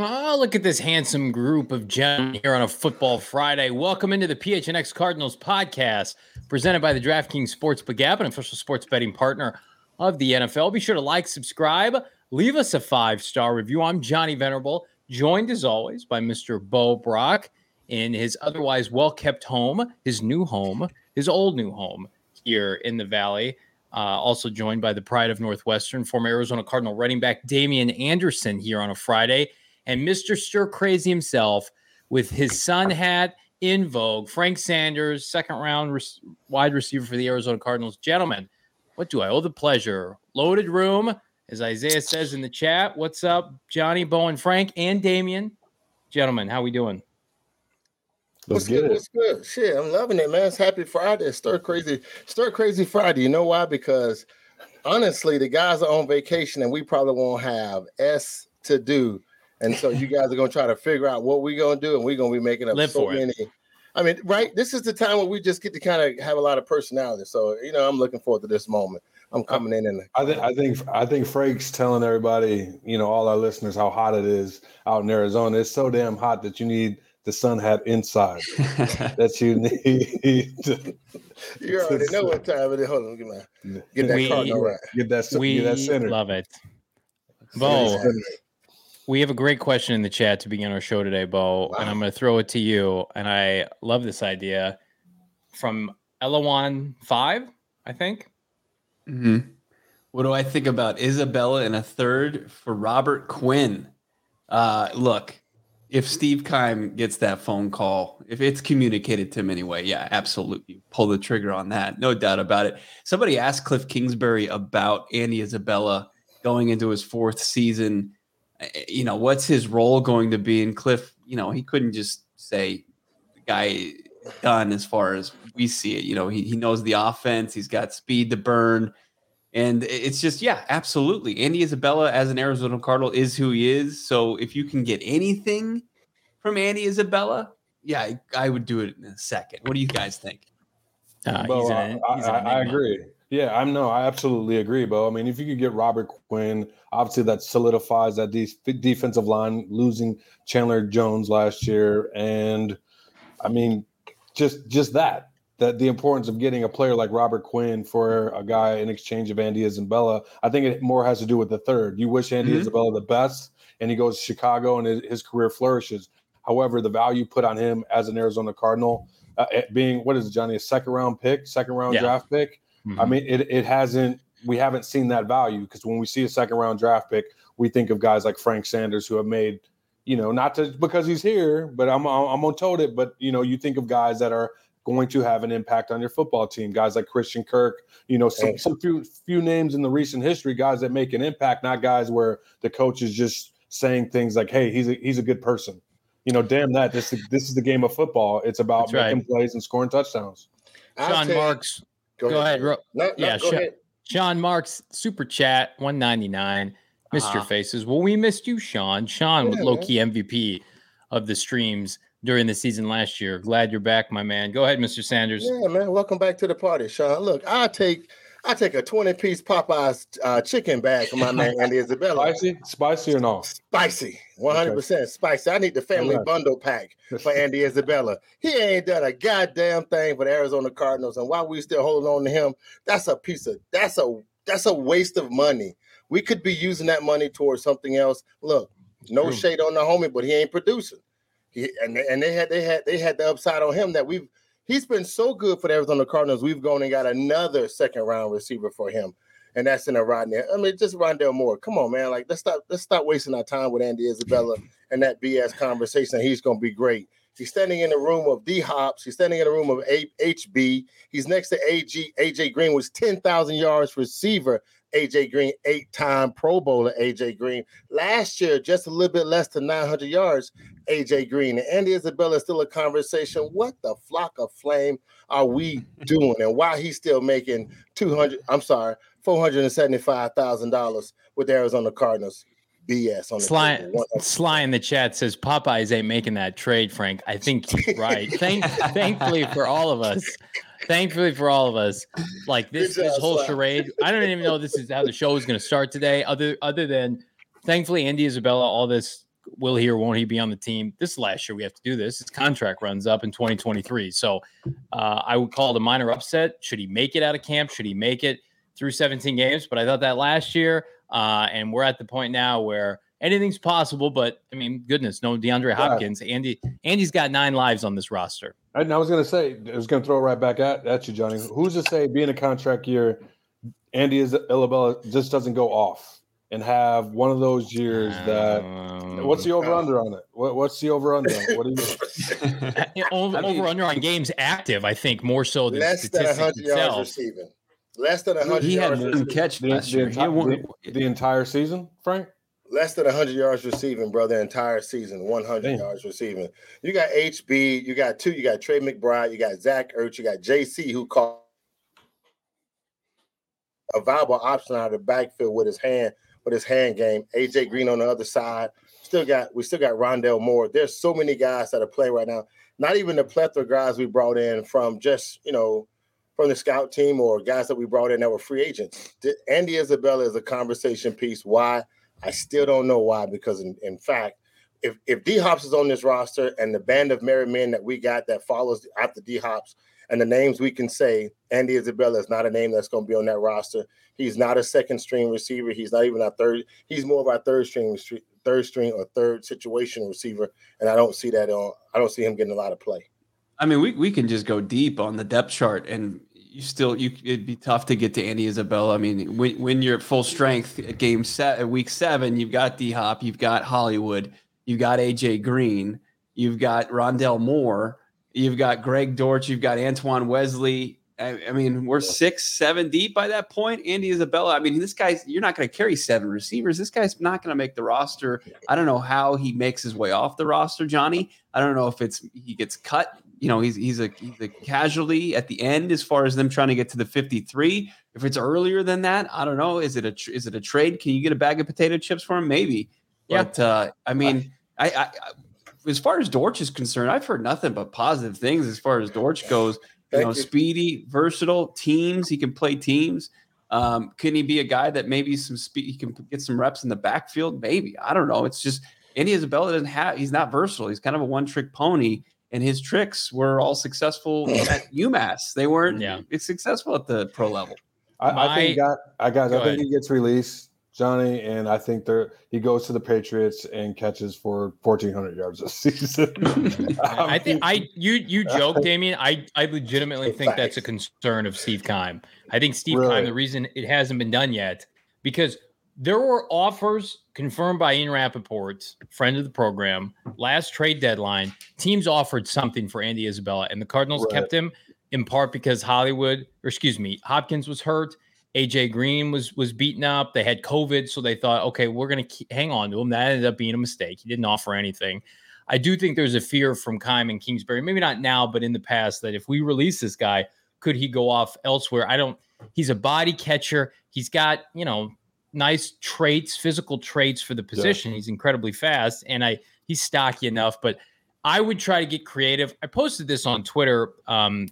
Oh, look at this handsome group of gentlemen here on a football Friday. Welcome into the PHNX Cardinals podcast, presented by the DraftKings Sportsbook app, an official sports betting partner of the NFL. Be sure to like, subscribe, leave us a five star review. I'm Johnny Venerable, joined as always by Mr. Bo Brack in his otherwise well kept home, his new home, his old new home here in the Valley. Uh, also joined by the pride of Northwestern, former Arizona Cardinal running back Damien Anderson here on a Friday and Mr. Stir Crazy himself with his sun hat in vogue. Frank Sanders, second round res- wide receiver for the Arizona Cardinals. Gentlemen, what do I owe the pleasure? Loaded room, as Isaiah says in the chat. What's up, Johnny, Bowen, Frank, and Damien? Gentlemen, how are we doing? What's good? What's good? Shit, I'm loving it, man. It's happy Friday. Stir crazy, stir crazy Friday. You know why? Because honestly, the guys are on vacation and we probably won't have S to do and so you guys are gonna try to figure out what we're gonna do, and we're gonna be making up Live so for it. many. I mean, right? This is the time where we just get to kind of have a lot of personality. So you know, I'm looking forward to this moment. I'm coming in and I think I think I think Frank's telling everybody, you know, all our listeners how hot it is out in Arizona. It's so damn hot that you need the sun hat inside. that you need. To, you already know what time it is. Hold on, get my get that We- card all right. Get that. We get that center. love it. Bo, we have a great question in the chat to begin our show today, Bo, and I'm going to throw it to you. And I love this idea from Elawan Five, I think. hmm What do I think about Isabella and a third for Robert Quinn? Uh, look, if Steve Keim gets that phone call, if it's communicated to him anyway, yeah, absolutely. Pull the trigger on that. No doubt about it. Somebody asked Cliff Kingsbury about Andy Isabella going into his fourth season. Eh, You know, what's his role going to be? And Cliff, you know, he couldn't just say the guy done as far as we see it. You know, he, he knows the offense, he's got speed to burn. And it's just, yeah, absolutely. Andy Isabella as an Arizona Cardinal is who he is. So if you can get anything from Andy Isabella, yeah, I, I would do it in a second. What do you guys think? Uh, Bo, he's I, an, I, he's I- I agree. Yeah, I'm no, I absolutely agree, Bo. I mean, if you could get Robert Quinn, obviously that solidifies that de- defensive line, losing Chandler Jones last year, and I mean, just just that that the importance of getting a player like Robert Quinn for a guy in exchange of Andy Isabella. I think it more has to do with the third. You wish Andy Mhm. Isabella the best, and he goes to Chicago and his, his career flourishes. However, the value put on him as an Arizona Cardinal, uh, being what is it, Johnny, a second round pick, second round Yeah. draft pick. I Mhm. mean, it, it hasn't. We haven't seen that value because when we see a second round draft pick, we think of guys like Frank Sanders who have made, you know, not to because he's here, but I'm I'm on told it. But you know, you think of guys that are going to have an impact on your football team. Guys like Christian Kirk, you know, some, Right. some few few names in the recent history, guys that make an impact, not guys where the coach is just saying things like, "Hey, he's a he's a good person." You know, damn that. This is this is the game of football. It's about That's right. making plays and scoring touchdowns. I'll Sean tell Marks, go, ahead. Ro- No, no, Yeah, go sure. ahead. Sean Marks, super chat, 199. Mr. Uh-huh. Faces. Well, we missed you, Sean. Sean, with low key MVP of the streams during the season last year. Glad you're back, my man. Go ahead, Mr. Sanders. Yeah, man. Welcome back to the party, Sean. Look, I take I take a 20 piece Popeyes uh, chicken bag for my man Andy Isabella. Spicy, spicy or no? Spicy, 100 percent spicy. I need the family right. bundle pack for Andy Isabella. He ain't done a goddamn thing for the Arizona Cardinals, and while we still holding on to him, that's a piece of that's a that's a waste of money. We could be using that money towards something else. Look, no True. shade on the homie, but he ain't producing. And and they had they had they had the upside on him that we've he's been so good for the Arizona Cardinals. We've gone and got another second round receiver for him, and that's in a Rodney. I mean, just Rondale Moore. Come on, man. Like let's stop let's stop wasting our time with Andy Isabella and that BS conversation. He's going to be great. He's standing in the room of D Hops. He's standing in the room of A- HB. He's next to AG AJ Green, was ten thousand yards receiver AJ Green, eight time Pro Bowler AJ Green. Last year, just a little bit less than 900 yards, AJ Green. And Andy Isabella is still a conversation. What the flock of flame are we doing? And why he's still making 200, I'm sorry, $475,000 with Arizona Cardinals. BS on the Sly, Sly in the chat says Popeyes ain't making that trade, Frank. I think he's right. Thank, thankfully for all of us, thankfully for all of us, like this job, this whole Sly. charade. I don't even know this is how the show is going to start today. Other other than thankfully Andy Isabella, all this will he or won't he be on the team? This last year we have to do this. His contract runs up in 2023, so uh, I would call it a minor upset. Should he make it out of camp? Should he make it through 17 games? But I thought that last year. Uh, and we're at the point now where anything's possible. But I mean, goodness, no DeAndre Hopkins. Yeah. Andy, Andy's got nine lives on this roster. And I was going to say, I was going to throw it right back at, at you, Johnny. Who's to say being a contract year, Andy Isabella just doesn't go off and have one of those years that. Um, what's the over under on it? What, what's the over under? What do you? over, over under on games active, I think more so than less than 100 yards receiving. Less than 100 he yards. He had one catch the, last the, year. Entire, the, the, entire season, Frank? Less than 100 yards receiving, brother. Entire season, 100 Damn. yards receiving. You got HB, you got two, you got Trey McBride, you got Zach Ertz, you got JC, who caught a viable option out of the backfield with his hand, with his hand game. AJ Green on the other side. Still got we still got Rondale Moore. There's so many guys that are playing right now. Not even the plethora of guys we brought in from just you know from the scout team or guys that we brought in that were free agents. Andy Isabella is a conversation piece. Why? I still don't know why, because in, in fact, if, if D Hops is on this roster and the band of merry men that we got that follows after D Hops and the names we can say, Andy Isabella is not a name that's going to be on that roster. He's not a second string receiver. He's not even a third. He's more of our third string, third string or third situation receiver. And I don't see that on. I don't see him getting a lot of play. I mean, we, we can just go deep on the depth chart and you still you it'd be tough to get to Andy Isabella. I mean, when when you're at full strength at game set at week seven, you've got D Hop, you've got Hollywood, you've got AJ Green, you've got Rondale Moore, you've got Greg Dortch, you've got Antoine Wesley. I, I mean, we're six, seven deep by that point. Andy Isabella. I mean, this guy's you're not going to carry seven receivers. This guy's not going to make the roster. I don't know how he makes his way off the roster, Johnny. I don't know if it's he gets cut you know, he's he's a he's a casualty at the end as far as them trying to get to the 53. If it's earlier than that, I don't know. Is it a is it a trade? Can you get a bag of potato chips for him? Maybe. Yeah. But uh, I mean, I, I, I as far as Dortch is concerned, I've heard nothing but positive things as far as Dortch goes. You know, you. speedy, versatile teams. He can play teams. Um, can he be a guy that maybe some speed? He can get some reps in the backfield. Maybe I don't know. It's just Andy Isabella doesn't have. He's not versatile. He's kind of a one trick pony and his tricks were all successful at UMass. They weren't yeah. it's successful at the pro level. I, My, I think got I got I think ahead. he gets released, Johnny, and I think there he goes to the Patriots and catches for fourteen hundred yards a season. I think I you you joke, Damien. I I legitimately think that's a concern of Steve Keim. I think Steve really? Keim, the reason it hasn't been done yet, because there were offers confirmed by Ian Rapoport, friend of the program, last trade deadline. Teams offered something for Andy Isabella, and the Cardinals right. kept him in part because Hollywood, or excuse me, Hopkins was hurt. AJ Green was was beaten up. They had COVID, so they thought, okay, we're going to hang on to him. That ended up being a mistake. He didn't offer anything. I do think there's a fear from Keim and Kingsbury, maybe not now, but in the past, that if we release this guy, could he go off elsewhere? I don't. He's a body catcher. He's got you know nice traits, physical traits for the position. Yeah. He's incredibly fast, and I he's stocky enough. But I would try to get creative. I posted this on Twitter um,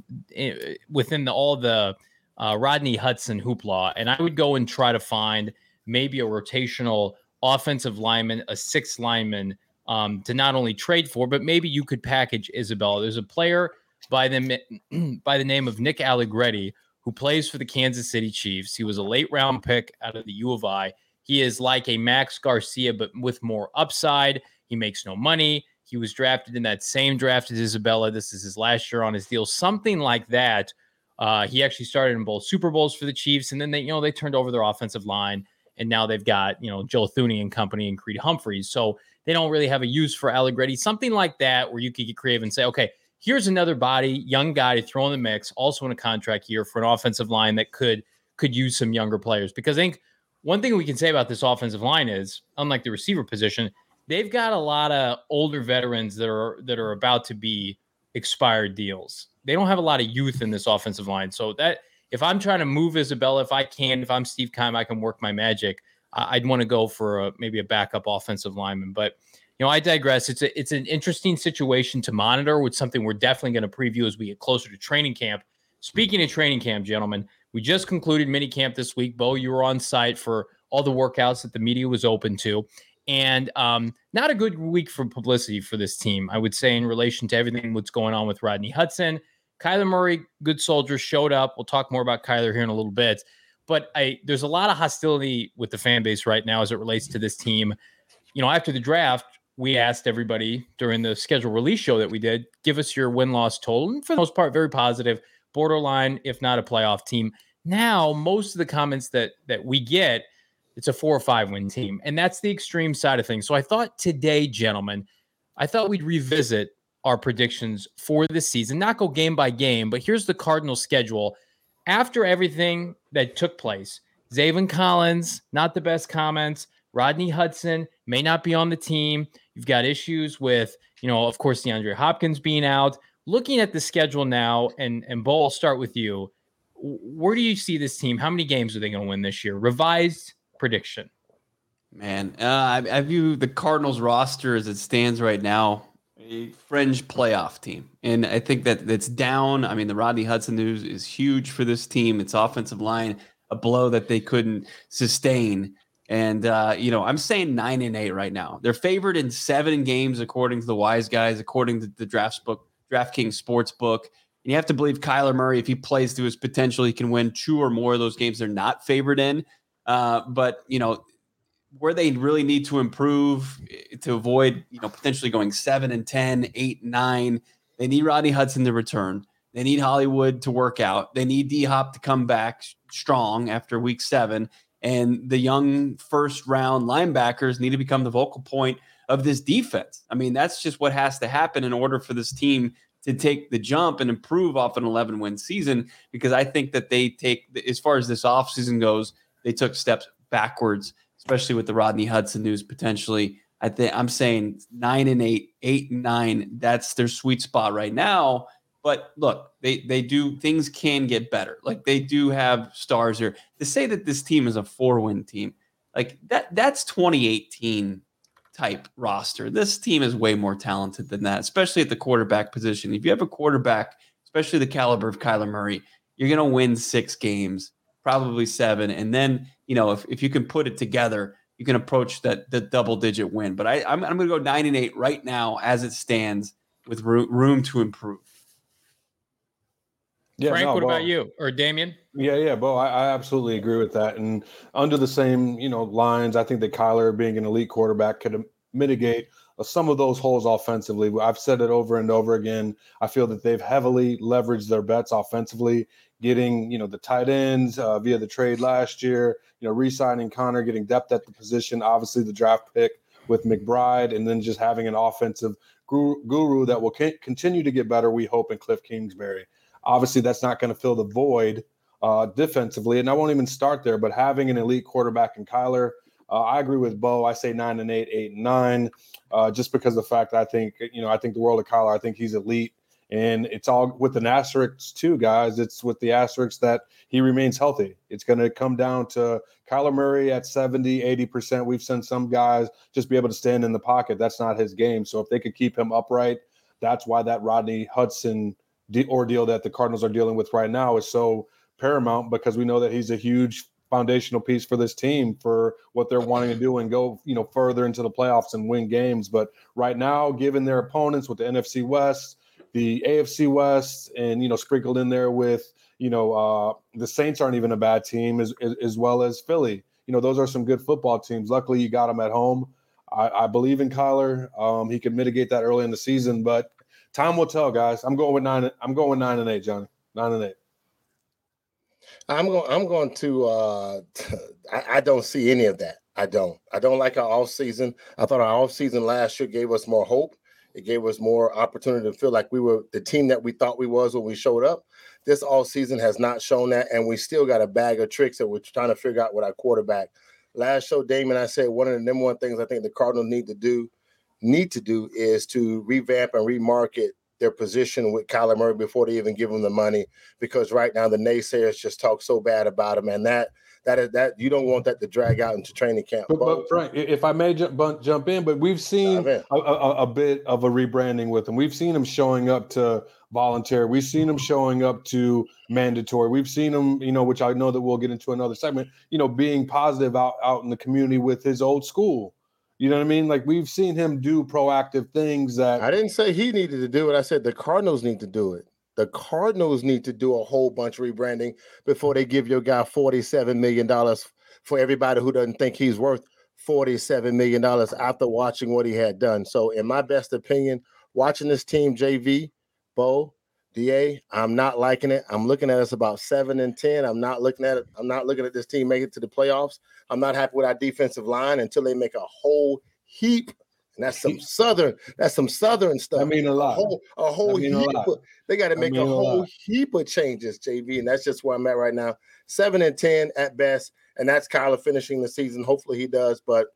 within the, all the uh, Rodney Hudson hoopla, and I would go and try to find maybe a rotational offensive lineman, a six lineman um, to not only trade for, but maybe you could package Isabella. There's a player by the by the name of Nick Allegretti who plays for the Kansas City Chiefs. He was a late round pick out of the U of I. He is like a Max Garcia, but with more upside. He makes no money. He was drafted in that same draft as Isabella. This is his last year on his deal, something like that. Uh, he actually started in both Super Bowls for the Chiefs, and then they, you know, they turned over their offensive line, and now they've got you know Joe Thuney and company and Creed Humphreys. So they don't really have a use for Allegretti. Something like that, where you could get creative and say, okay, here's another body, young guy to throw in the mix, also in a contract year for an offensive line that could could use some younger players. Because I think one thing we can say about this offensive line is, unlike the receiver position, they've got a lot of older veterans that are that are about to be expired deals. They don't have a lot of youth in this offensive line. So that if I'm trying to move Isabella, if I can, if I'm Steve Keim, I can work my magic. I'd want to go for a, maybe a backup offensive lineman. But you know, I digress. It's a it's an interesting situation to monitor. With something we're definitely going to preview as we get closer to training camp. Speaking of training camp, gentlemen, we just concluded mini camp this week. Bo, you were on site for all the workouts that the media was open to, and um, not a good week for publicity for this team. I would say in relation to everything what's going on with Rodney Hudson, Kyler Murray, good soldier, showed up. We'll talk more about Kyler here in a little bit but I there's a lot of hostility with the fan base right now as it relates to this team. You know, after the draft, we asked everybody during the schedule release show that we did, give us your win loss total. And for the most part, very positive, borderline, if not a playoff team. Now, most of the comments that that we get, it's a four or five win team. And that's the extreme side of things. So I thought today, gentlemen, I thought we'd revisit our predictions for the season, not go game by game, but here's the Cardinal schedule after everything that took place, Zaven Collins, not the best comments. Rodney Hudson may not be on the team. You've got issues with, you know, of course, DeAndre Hopkins being out. Looking at the schedule now, and and Bo, I'll start with you. Where do you see this team? How many games are they going to win this year? Revised prediction. Man, uh, I, I view the Cardinals roster as it stands right now a fringe playoff team. And I think that that's down. I mean, the Rodney Hudson news is huge for this team. It's offensive line, a blow that they couldn't sustain. And uh, you know, I'm saying nine and eight right now. They're favored in seven games according to the wise guys, according to the drafts book, DraftKings sports book. And you have to believe Kyler Murray, if he plays to his potential, he can win two or more of those games they're not favored in. Uh, but you know, where they really need to improve eh, to avoid, you know, potentially going seven and 10, eight, nine. They need Rodney Hudson to return. They need Hollywood to work out. They need D Hop to come back strong after week seven. And the young first round linebackers need to become the vocal point of this defense. I mean, that's just what has to happen in order for this team to take the jump and improve off an 11 win season. Because I think that they take, as far as this offseason goes, they took steps backwards especially with the Rodney Hudson news potentially. I think I'm saying nine and eight, eight and nine. That's their sweet spot right now. But look, they they do things can get better. Like they do have stars here. To say that this team is a four win team, like that that's 2018 type roster. This team is way more talented than that, especially at the quarterback position. If you have a quarterback, especially the caliber of Kyler Murray, you're going to win six games, probably seven, and then you know, if, if you can put it together, you can approach that the double digit win. But I, I'm, I'm going to go nine and eight right now as it stands with room, room to improve. Yeah, Frank, no, what Bo, about you or Damien? Yeah, yeah, Bo, I, I, absolutely agree with that. And under the same, you know, lines, I think that Kyler being an elite quarterback could mitigate some of those holes offensively. I've said it over and over again. I feel that they've heavily leveraged their bets offensively, getting you know the tight ends uh, via the trade last year. You know, re-signing Conner, getting depth at the position. Obviously, the draft pick with McBride, and then just having an offensive guru that will continue to get better. We hope in Cliff Kingsbury. Obviously, that's not going to fill the void uh, defensively, and I won't even start there. But having an elite quarterback in Kyler. Uh, I agree with Bo. I say nine and eight, eight and nine, uh, just because of the fact that I think you know I think the world of Kyler. I think he's elite. And it's all with the asterisks too, guys. It's with the asterisks that he remains healthy. It's going to come down to Kyler Murray at 70, 80%. We've seen some guys just be able to stand in the pocket. That's not his game. So if they could keep him upright, that's why that Rodney Hudson ordeal that the Cardinals are dealing with right now is so paramount because we know that he's a huge foundational piece for this team for what they're wanting to do and go, you know, further into the playoffs and win games. But right now, given their opponents with the NFC West, the AFC West, and you know, sprinkled in there with you know uh, the Saints aren't even a bad team as, as, as well as Philly. You know, those are some good football teams. Luckily, you got them at home. I, I believe in Kyler. Um, he can mitigate that early in the season, but time will tell, guys. I'm going with nine. I'm going with nine and eight, Johnny. Nine and eight. I'm going. I'm going to. Uh, I, don't see any of that. I don't. I don't like our off season. I thought our off season last year gave us more hope. It gave us more opportunity to feel like we were the team that we thought we was when we showed up. This all season has not shown that, and we still got a bag of tricks that we're trying to figure out with our quarterback. Last show, Damon, I said one of the number one things I think the Cardinals need to do need to do is to revamp and remarket their position with Kyler Murray before they even give him the money. Because right now the naysayers just talk so bad about him, and that that is that you don't want that to drag out into training camp. But, but Frank, if I may jump jump in, but we've seen a, a, a, bit of a rebranding with him. We've seen him showing up to voluntary. We've seen him showing up to mandatory. We've seen him, you know, which I know that we'll get into another segment. You know, being positive out out in the community with his old school. You know what I mean? Like we've seen him do proactive things that I didn't say he needed to do it. I said the Cardinals need to do it. The Cardinals need to do a whole bunch of rebranding before they give your guy $47 million for everybody who doesn't think he's worth $47 million after watching what he had done. So, in my best opinion, watching this team, JV, Bo, DA, I'm not liking it. I'm looking at us about seven and ten. I'm not looking at it. I'm not looking at this team make it to the playoffs. I'm not happy with our defensive line until they make a whole heap and that's some southern. That's some southern stuff. I mean a lot. A whole, a whole heap. A of, they got to make a whole a heap of changes, JV, and that's just where I'm at right now. Seven and ten at best, and that's Kyler finishing the season. Hopefully he does, but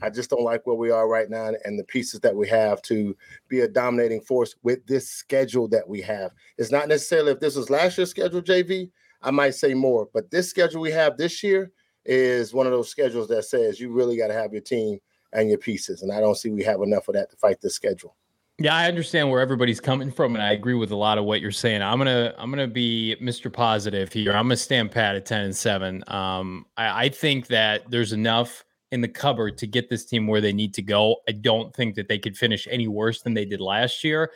I just don't like where we are right now and the pieces that we have to be a dominating force with this schedule that we have. It's not necessarily if this was last year's schedule, JV, I might say more, but this schedule we have this year is one of those schedules that says you really got to have your team and your pieces. And I don't see we have enough of that to fight this schedule. Yeah, I understand where everybody's coming from, and I agree with a lot of what you're saying. I'm gonna I'm gonna be Mr. Positive here. I'm gonna stand pat at 10 and 7. Um, I, I think that there's enough in the cupboard to get this team where they need to go. I don't think that they could finish any worse than they did last year.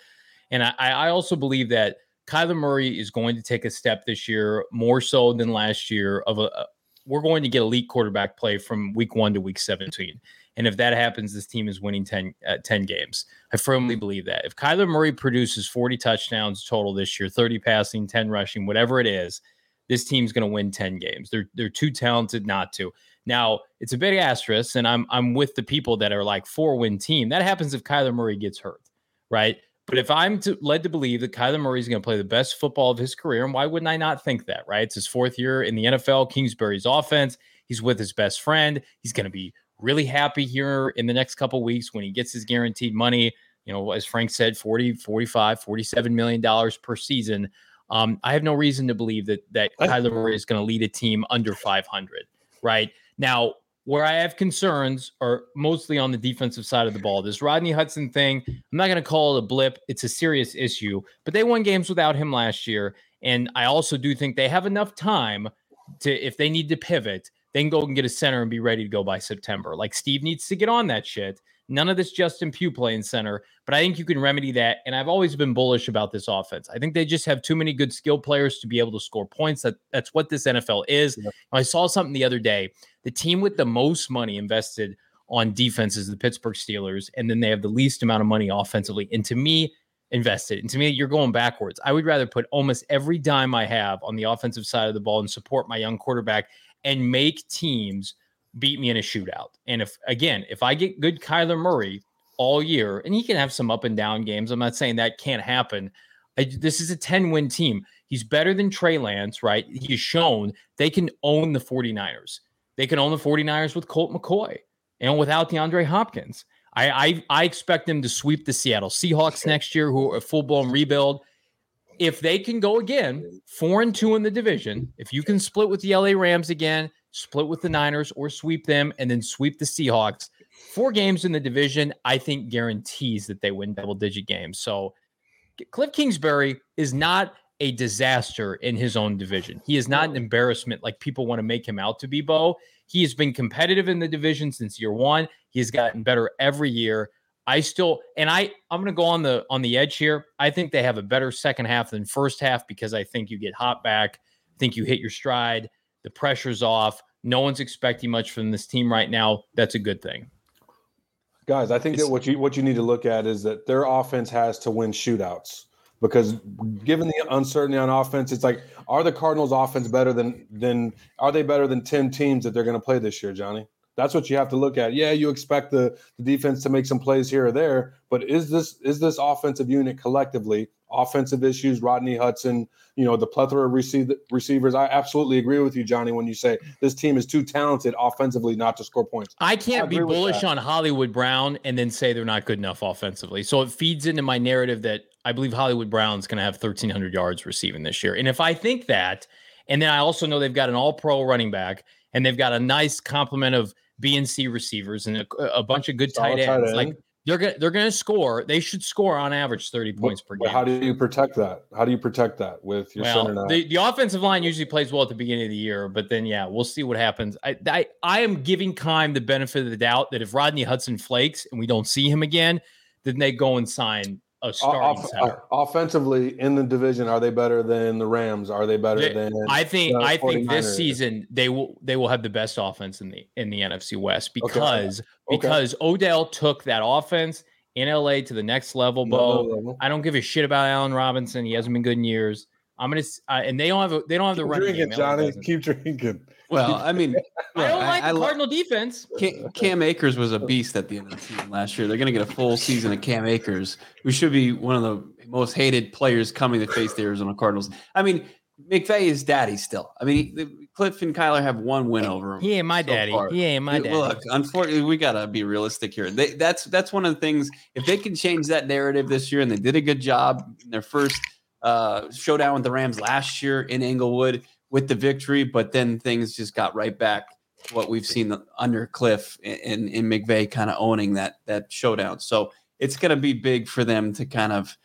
And I, I also believe that Kyler Murray is going to take a step this year, more so than last year. Of a, we're going to get elite quarterback play from week one to week 17. And if that happens, this team is winning 10, uh, 10 games. I firmly believe that. If Kyler Murray produces 40 touchdowns total this year, 30 passing, 10 rushing, whatever it is, this team's going to win 10 games. They're they're too talented not to. Now, it's a big asterisk, and I'm I'm with the people that are like four win team. That happens if Kyler Murray gets hurt, right? But if I'm to, led to believe that Kyler Murray is going to play the best football of his career, and why wouldn't I not think that, right? It's his fourth year in the NFL, Kingsbury's offense. He's with his best friend. He's going to be really happy here in the next couple weeks when he gets his guaranteed money. You know, as Frank said, 40, 45, 47 million dollars per season. Um, I have no reason to believe that that Kyler Murray is going to lead a team under 500. Right now, where I have concerns are mostly on the defensive side of the ball. This Rodney Hudson thing, I'm not going to call it a blip. It's a serious issue, but they won games without him last year. And I also do think they have enough time to, if they need to pivot, then go and get a center and be ready to go by September. Like Steve needs to get on that shit. None of this Justin Pugh playing center, but I think you can remedy that. And I've always been bullish about this offense. I think they just have too many good skill players to be able to score points. That that's what this NFL is. Yeah. I saw something the other day the team with the most money invested on defense is the Pittsburgh Steelers, and then they have the least amount of money offensively. And to me, invested. And to me, you're going backwards. I would rather put almost every dime I have on the offensive side of the ball and support my young quarterback and make teams beat me in a shootout. And if again, if I get good Kyler Murray all year, and he can have some up and down games, I'm not saying that can't happen. I, this is a 10 win team. He's better than Trey Lance, right? He's shown they can own the 49ers. They can own the 49ers with Colt McCoy and without DeAndre Hopkins. I, I, I expect them to sweep the Seattle Seahawks next year, who are a full blown rebuild. If they can go again, four and two in the division, if you can split with the LA Rams again, split with the Niners or sweep them, and then sweep the Seahawks, four games in the division, I think guarantees that they win double digit games. So Cliff Kingsbury is not a disaster in his own division. He is not an embarrassment like people want to make him out to be, Bo. He has been competitive in the division since year one. He has gotten better every year. I still and I I'm going to go on the on the edge here. I think they have a better second half than first half because I think you get hot back. I think you hit your stride. The pressure's off. No one's expecting much from this team right now. That's a good thing. Guys, I think it's, that what you what you need to look at is that their offense has to win shootouts because given the uncertainty on offense, it's like are the Cardinals offense better than than are they better than 10 teams that they're going to play this year, Johnny? That's what you have to look at. Yeah, you expect the, the defense to make some plays here or there, but is this is this offensive unit collectively offensive issues? Rodney Hudson, you know, the plethora of receive, receivers. I absolutely agree with you, Johnny, when you say this team is too talented offensively not to score points. I can't I be bullish on Hollywood Brown and then say they're not good enough offensively. So it feeds into my narrative that I believe Hollywood Brown's going to have 1,300 yards receiving this year. And if I think that, and then I also know they've got an all pro running back and they've got a nice complement of B and C receivers and a, a bunch of good tight ends. tight ends. Like they're gonna they're gonna score. They should score on average thirty points per game. How do you protect that? How do you protect that with your well, center? The, the offensive line usually plays well at the beginning of the year, but then yeah, we'll see what happens. I I, I am giving Keim the benefit of the doubt that if Rodney Hudson flakes and we don't see him again, then they go and sign a starting Off, center. Offensively in the division, are they better than the Rams? Are they better they, than? I think I think this season they will they will have the best offense in the in the NFC West because okay. because okay. Odell took that offense in LA to the next level. Bo, no, no, no, I don't give a shit about Allen Robinson. He hasn't been good in years. I'm gonna uh, and they don't have a, they don't have Keep the running drinking, game. Johnny. Keep drinking. Well, I mean, I don't like I, the Cardinal defense. Cam, Cam, Akers was a beast at the end of the season last year. They're going to get a full season of Cam Akers, who should be one of the most hated players coming to face the Arizona Cardinals. I mean, McVay is daddy still. I mean, Cliff and Kyler have one win over him. He ain't my so daddy. Far. He ain't my daddy. Look, unfortunately, we gotta be realistic here. They, that's that's one of the things. If they can change that narrative this year, and they did a good job in their first uh, showdown with the Rams last year in Inglewood with the victory, but then things just got right back what we've seen under Cliff and, in McVay kind of owning that that showdown. So it's going to be big for them to kind of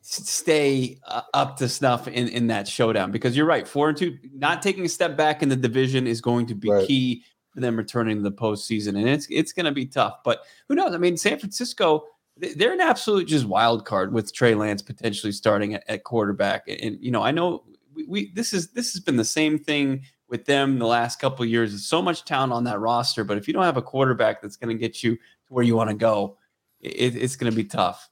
stay uh, up to snuff in, in that showdown because you're right, four and two, not taking a step back in the division is going to be right. key for them returning to the postseason, and it's it's going to be tough. But who knows? I mean, San Francisco they're an absolute just wild card with Trey Lance potentially starting at, at quarterback. And, and, you know, I know we, we, this is this has been the same thing with them the last couple years. There's so much talent on that roster, but if you don't have a quarterback that's going to get you to where you want to go, it, it's going to be tough.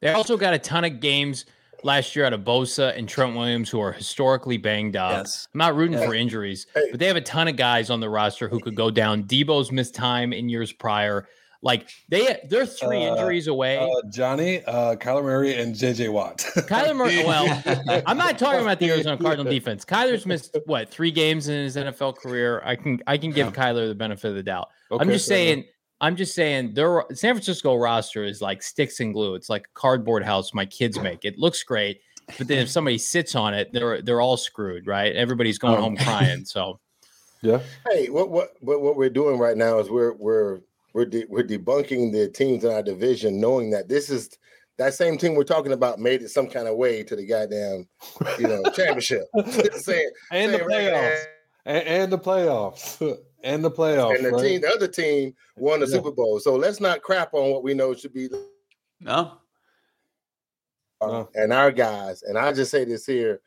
They also got a ton of games last year out of Bosa and Trent Williams who are historically banged up. Yes. I'm not rooting for injuries, but they have a ton of guys on the roster who could go down. Deebo's missed time in years prior. Like they they're three uh, injuries away. Uh, Johnny, uh, Kyler Murray, and JJ Watt. Kyler Murray. Well, I'm not talking about the Arizona Cardinal defense. Kyler's missed what three games in his NFL career. I can I can give yeah. Kyler the benefit of the doubt. Okay, I'm just saying. Enough. I'm just saying their San Francisco roster is like sticks and glue. It's like a cardboard house my kids make. It looks great, but then if somebody sits on it, they're they're all screwed, right? Everybody's going um, home crying. So, yeah. Hey, what what what what we're doing right now is we're we're we're de- we're debunking the teams in our division, knowing that this is that same team we're talking about made it some kind of way to the goddamn, you know, championship. saying, and, saying the right and, and, the playoffs. And the playoffs. And the right? team, the other team won the yeah. Super Bowl. So let's not crap on what we know should be. No. Uh, and our guys, and I just say this here: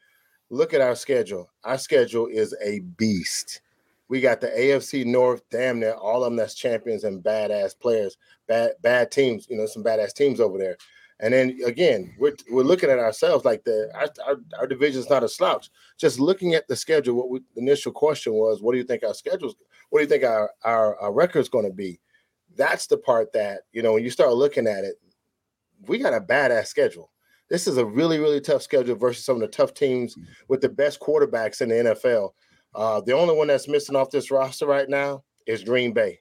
look at our schedule. Our schedule is a beast. We got the AFC North, damn near all of them that's champions and badass players, bad bad teams, you know, some badass teams over there. And then again, we're, we're looking at ourselves like the our, our, our division's not a slouch. Just looking at the schedule, what we, the initial question was, what do you think our schedule's, what do you think our our, our record's going to be? That's the part that you know when you start looking at it, we got a badass schedule. This is a really really tough schedule versus some of the tough teams mm. with the best quarterbacks in the NFL. Uh, the only one that's missing off this roster right now is Green Bay.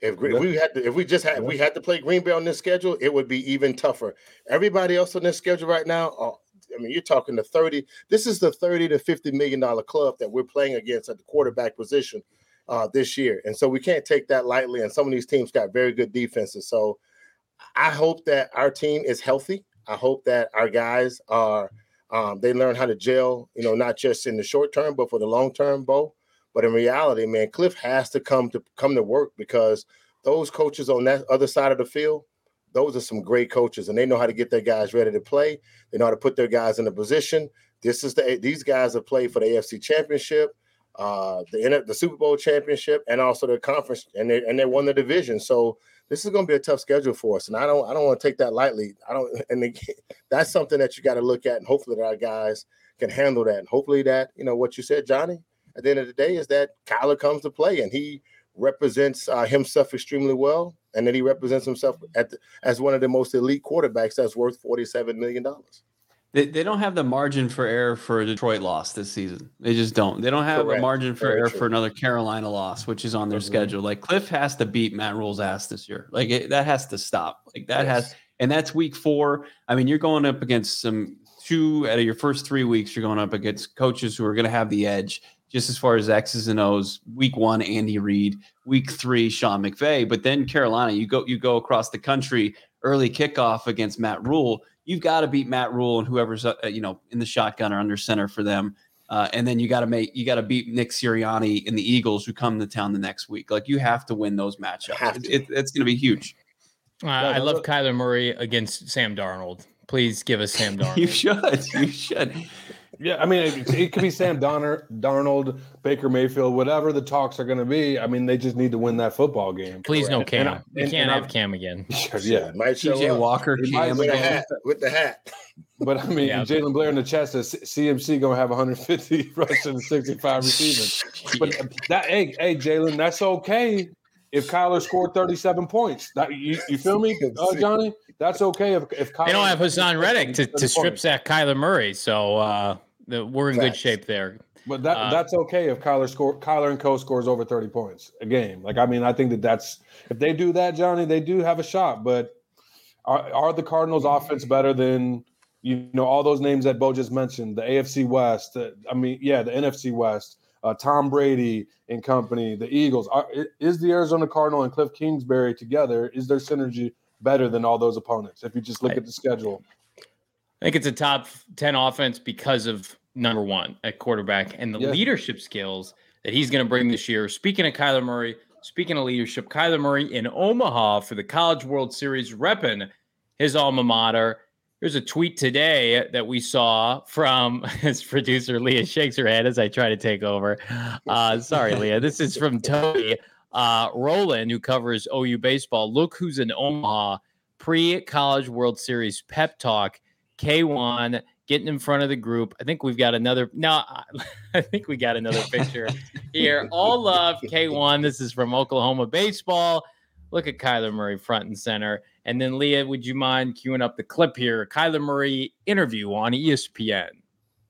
If we had to, if we just had we had to play Green Bay on this schedule, it would be even tougher. Everybody else on this schedule right now, uh, I mean, you're talking to 30. This is the 30 to 50 million dollar club that we're playing against at the quarterback position uh, this year, and so we can't take that lightly. And some of these teams got very good defenses. So I hope that our team is healthy. I hope that our guys are Um, they learn how to gel, you know, not just in the short term, but for the long term, Bo. But in reality, man, Cliff has to come to come to work because those coaches on that other side of the field, those are some great coaches, and they know how to get their guys ready to play. They know how to put their guys in a position. This is the these guys have played for the AFC Championship, uh, the the Super Bowl championship, and also the conference, and they and they won the division. So this is going to be a tough schedule for us, and I don't I don't want to take that lightly. I don't, and that's something that you got to look at, and hopefully that our guys can handle that, and hopefully that you know what you said, Johnny at the end of the day is that Kyler comes to play and he represents uh, himself extremely well, and then he represents himself the, as one of the most elite quarterbacks that's worth forty-seven million dollars. They, they don't have the margin for error for a Detroit loss this season. They just don't. They don't have Correct. a margin for Very error true. for another Carolina loss, which is on their mm-hmm. schedule. Like Cliff has to beat Matt Rhule's ass this year. Like it, that has to stop. Like that yes. has, and that's week four. I mean, you're going up against some two out of your first three weeks. You're going up against coaches who are going to have the edge just as far as X's and O's. Week one, Andy Reid. Week three, Sean McVay. But then Carolina, you go you go across the country early kickoff against Matt Rhule, You've got to beat Matt Rhule and whoever's uh, you know in the shotgun or under center for them. Uh, and then you got to make you got to beat Nick Sirianni and the Eagles who come to town the next week. Like you have to win those matchups. It, it, it's going to be huge. Uh, I love Kyler Murray against Sam Darnold. Please give us Sam Darnold. you should. You should. Yeah, I mean, it, it could be Sam Donner, Darnold, Baker Mayfield, whatever the talks are going to be. I mean, they just need to win that football game. Please, no Cam. And, and, can't have Cam again. yeah, might show PJ Walker, Cam with, the hat, with the hat. But I mean, yeah. Jalen Blair in the chest is CMC gonna have 150 rushing, 65 receiving. But that, hey, hey, Jalen, that's okay if Kyler scored 37 points. That you, you feel me, uh, Johnny? That's okay if if Kyler they don't have Haason Reddick to, to strip sack Kyler Murray, so uh, we're in good shape there. But that uh, that's okay if Kyler score Kyler and Co scores over 30 points a game. Like I mean, I think that that's if they do that, Johnny, they do have a shot. But are, are the Cardinals' offense better than you know all those names that Bo just mentioned? The AFC West. Uh, I mean, yeah, the NFC West. Uh, Tom Brady and company, the Eagles. Are, is the Arizona Cardinal and Cliff Kingsbury together? Is there synergy better than all those opponents? If you just look at the schedule. I think it's a top 10 offense because of number one at quarterback and the yeah. leadership skills that he's going to bring this year. Speaking of Kyler Murray, speaking of leadership, Kyler Murray in Omaha for the College World Series, repping his alma mater. There's a tweet today that we saw from his producer Leah shakes her head as I try to take over. Uh, sorry, Leah. This is from Tony uh, Rowland, who covers OU baseball. Look who's in Omaha pre-college World Series pep talk. K1 getting in front of the group. I think we've got another. No, I think we got another picture here. All love K1. This is from Oklahoma baseball. Look at Kyler Murray front and center. And then Leah, would you mind queuing up the clip here? Kyler Murray interview on ESPN.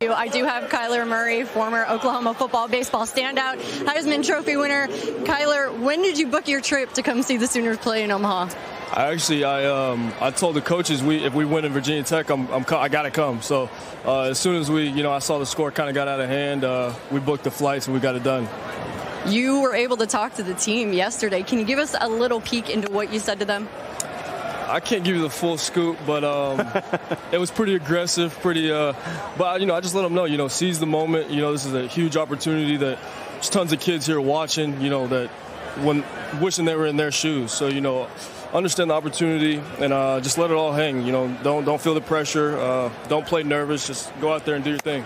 I do have Kyler Murray, former Oklahoma football baseball standout, Heisman Trophy winner. Kyler, when did you book your trip to come see the Sooners play in Omaha? I actually, I um, I told the coaches we if we win in Virginia Tech, I'm, I'm I gotta come. So uh, as soon as we, you know, I saw the score kind of got out of hand, uh, we booked the flights and we got it done. You were able to talk to the team yesterday. Can you give us a little peek into what you said to them? I can't give you the full scoop, but um, it was pretty aggressive, pretty. Uh, but you know, I just let them know, you know, seize the moment. You know, this is a huge opportunity that there's tons of kids here watching. You know that when wishing they were in their shoes. So you know, understand the opportunity and uh, just let it all hang. You know, don't don't feel the pressure. Uh, don't play nervous. Just go out there and do your thing.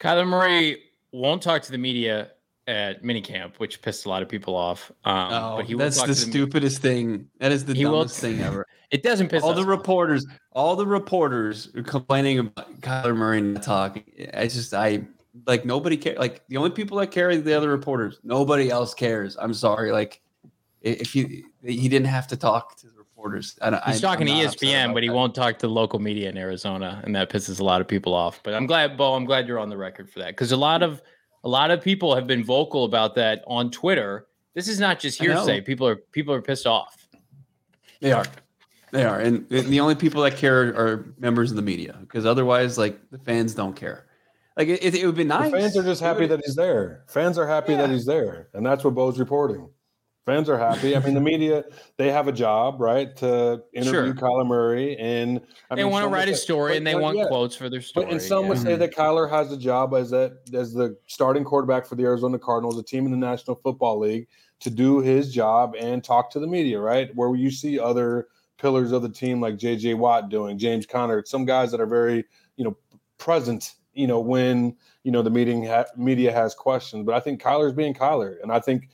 Kyler Murray won't talk to the media at minicamp, which pissed a lot of people off. Um, oh, but he that's the, stupidest thing. That is the he dumbest thing ever. It doesn't piss all the reporters. All the reporters are complaining about Kyler Murray not talking. I just I like nobody care. Like the only people that care are the other reporters. Nobody else cares. I'm sorry. Like if you he didn't have to talk to the reporters. I He's talking to ESPN, but he that. won't talk to local media in Arizona, and that pisses a lot of people off. But I'm glad, Bo. I'm glad you're on the record for that because a lot of a lot of people have been vocal about that on Twitter. This is not just hearsay. People are people are pissed off. They are. They are, and the only people that care are members of the media because otherwise, like the fans don't care. Like it, it, would be nice. The fans are just happy that he's there. Fans are happy yeah. that he's there, and that's what Bo's reporting. Fans are happy. I mean, the media they have a job, right, to interview sure. Kyler Murray, and I they want to write a story, and they want yeah. quotes for their story. But, and some yeah. would say that Kyler has a job as that as the starting quarterback for the Arizona Cardinals, a team in the National Football League, to do his job and talk to the media, right? Where you see other pillars of the team like J.J. Watt doing, James Conner, some guys that are very, you know, present, you know, when you know the meeting ha- media has questions. But I think Kyler's being Kyler, and I think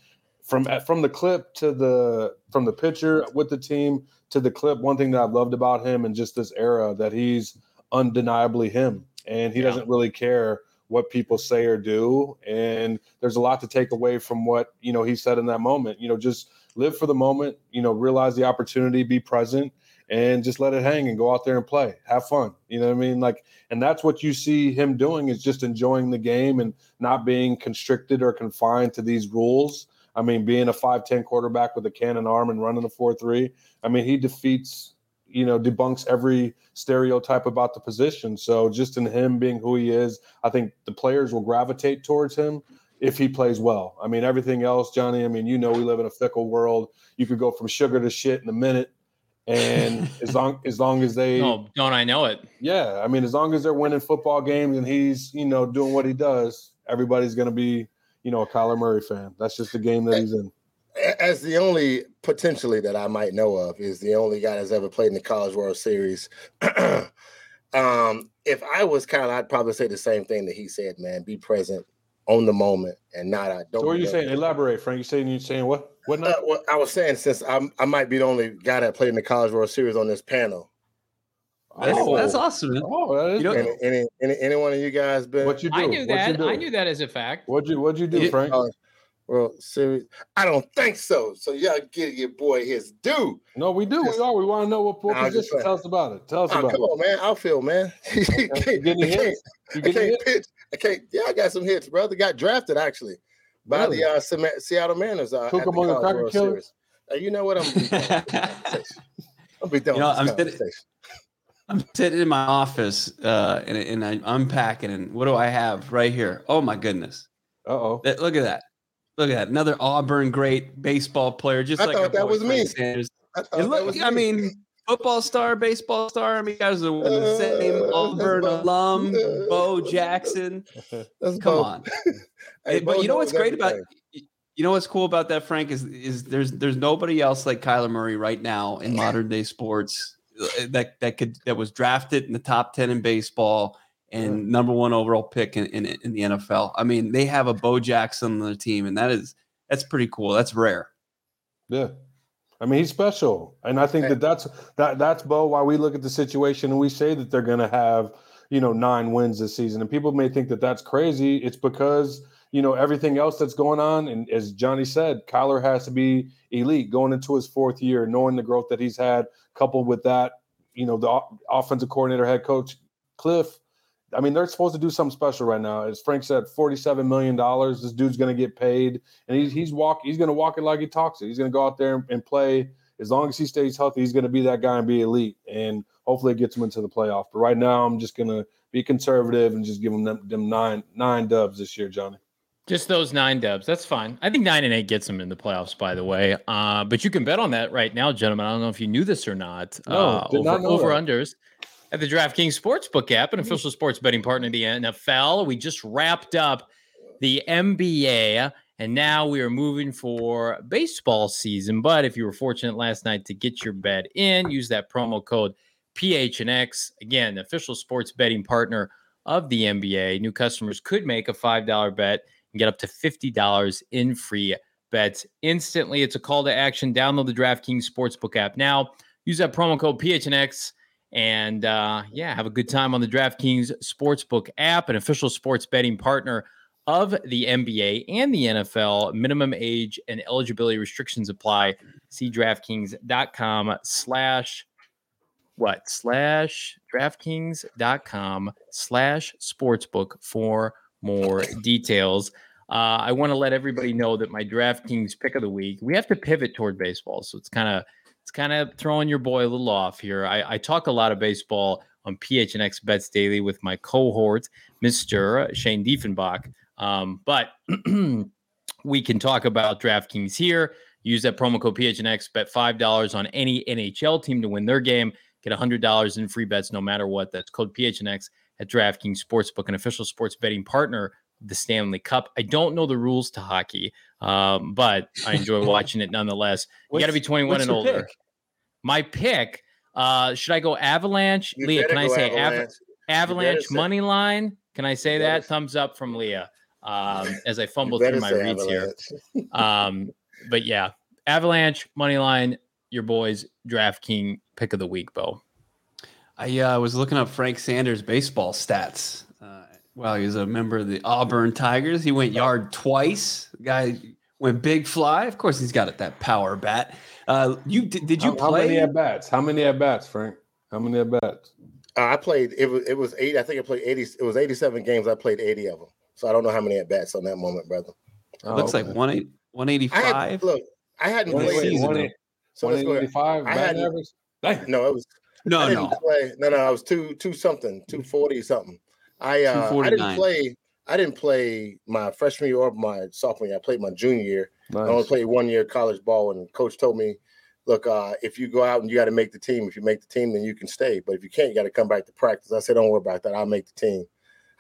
from uh, from the clip to the from the picture with the team to the clip, one thing that I've loved about him and just this era that he's undeniably him, and he yeah. doesn't really care what people say or do. And there's a lot to take away from what you know he said in that moment. You know, just live for the moment. You know, realize the opportunity, be present, and just let it hang and go out there and play, have fun. You know what I mean? Like, and that's what you see him doing is just enjoying the game and not being constricted or confined to these rules I mean, being a 5'10 quarterback with a cannon arm and running a 4 3, I mean, he defeats, you know, debunks every stereotype about the position. So just in him being who he is, I think the players will gravitate towards him if he plays well. I mean, everything else, Johnny, I mean, you know, we live in a fickle world. You could go from sugar to shit in a minute. And as long as long as they Oh, don't I know it? Yeah. I mean, as long as they're winning football games and he's, you know, doing what he does, everybody's gonna be you know, a Kyler Murray fan. That's just the game that he's in. As the only potentially that I might know of is the only guy that's ever played in the College World Series. um, if I was Kyler, I'd probably say the same thing that he said, man. Be present on the moment and not I don't. So what are you saying? Elaborate, Frank. You saying you saying what? What not? Uh, well, I was saying since I'm, I might be the only guy that played in the College World Series on this panel. That's, oh, that's awesome. Man. Oh, that is you know, any, any, any, any one of you guys been? What you do? I knew that. I knew that as a fact. What'd you What'd you do, Frank? Uh, well, serious. I don't think so. So y'all get your boy his due. No, we do. Just, we are. We want to know what, what position. Tell us about it. Tell us oh, about come it. Come on, man. Outfield, man. Okay. I can't, I can't, I can't pitch. I can't. Yeah, I got some hits, brother. Got drafted actually by really? the uh, Seattle Mariners. Uh, Took him on the Cracker Killers. Uh, you know what? I'm. I'll be done. You know, I'm sitting, I'm sitting in my office uh, and, and I'm unpacking, and what do I have right here? Oh my goodness! Uh oh! Look at that! Look at that! Another Auburn great baseball player, just I like thought that was me. Sanders. I, look, I me. mean, football star, baseball star. I mean, guys are the same uh, Auburn alum, Bo Jackson. Come Bo. on! hey, but you know what's great about you know what's cool about that, Frank, is is there's there's nobody else like Kyler Murray right now in modern day sports uh, Uh, that that could that was drafted in the top 10 in baseball and number one overall pick in, in, in the NFL. I mean, they have a Bo Jackson on the team, and that is that's pretty cool. That's rare. Yeah. I mean, he's special, and I think eh. that that's that that's Bo. Why we look at the situation and we say that they're going to have you know nine wins this season, and people may think that that's crazy. It's because you know everything else that's going on, and as Johnny said, Kyler has to be elite going into his fourth year, knowing the growth that he's had, coupled with that, you know, the offensive coordinator, head coach Kliff. I mean, they're supposed to do something special right now. As Frank said, forty-seven million dollars. This dude's going to get paid, and he's he's walk. He's going to walk it like he talks it. He's going to go out there and, and play. As long as he stays healthy, he's going to be that guy and be elite, and hopefully it gets him into the playoff. But right now, I'm just going to be conservative and just give them, them nine nine dubs this year, Johnny. Just those nine dubs. That's fine. I think nine and eight gets them in the playoffs, by the way. Uh, but you can bet on that right now, gentlemen. I don't know if you knew this or not. No, uh, over, not over unders at the DraftKings Sportsbook app, an official sports betting partner of the NFL. We just wrapped up the NBA, and now we are moving for baseball season. But if you were fortunate last night to get your bet in, use that promo code PHNX. Again, official sports betting partner of the NBA. New customers could make a $5 bet and get up to $50 in free bets instantly. It's a call to action. Download the DraftKings Sportsbook app now. Use that promo code PHNX and uh, yeah, have a good time on the DraftKings Sportsbook app, an official sports betting partner of the NBA and the NFL. Minimum age and eligibility restrictions apply. See DraftKings.com slash what slash DraftKings.com slash sportsbook for more details. Uh, I want to let everybody know that my DraftKings pick of the week. We have to pivot toward baseball, so it's kind of it's kind of throwing your boy a little off here. I, I talk a lot of baseball on PHNX Bets Daily with my cohort, Mister Shane Diefenbach. Um, but we can talk about DraftKings here. Use that promo code PHNX, bet $5 on any NHL team to win their game. Get $100 in free bets no matter what. That's code PHNX at DraftKings Sportsbook, an official sports betting partner the Stanley Cup. I don't know the rules to hockey, um, but I enjoy watching it nonetheless. You got to be 21 and older. Pick? My pick, uh, should I go Avalanche? You Leah, can I say Avalanche, Avalanche. Avalanche money line? Can I say that? say- Thumbs up from Leah um, as I fumble through my reads here. Um, but yeah, Avalanche money line. Your boys DraftKings pick of the week, Bo. I uh, was looking up Frank Sanders' baseball stats. Uh, while he was a member of the Auburn Tigers, he went yard twice. The guy went big fly. Of course, he's got it that power bat. Uh, you did, did you how, how many at bats? How many at bats, Frank? How many at bats? Uh, I played. It was. It was eight. I think I played eighty. It was eighty-seven games. I played eighty of them. So I don't know how many at bats on that moment, brother. It looks like one eight one eighty I had look. I hadn't One played. season, it. though. So let's go. ahead. 185 I average. Dang. No, it was. No, I didn't no. play. No, no, I was two two something, two forty something. I uh, I didn't play. I didn't play my freshman year or my sophomore year. I played my junior year. I only played one year college ball, and coach told me, "Look, uh, if you go out and you got to make the team. If you make the team, then you can stay. But if you can't, you got to come back to practice." I said, "Don't worry about that. I'll make the team."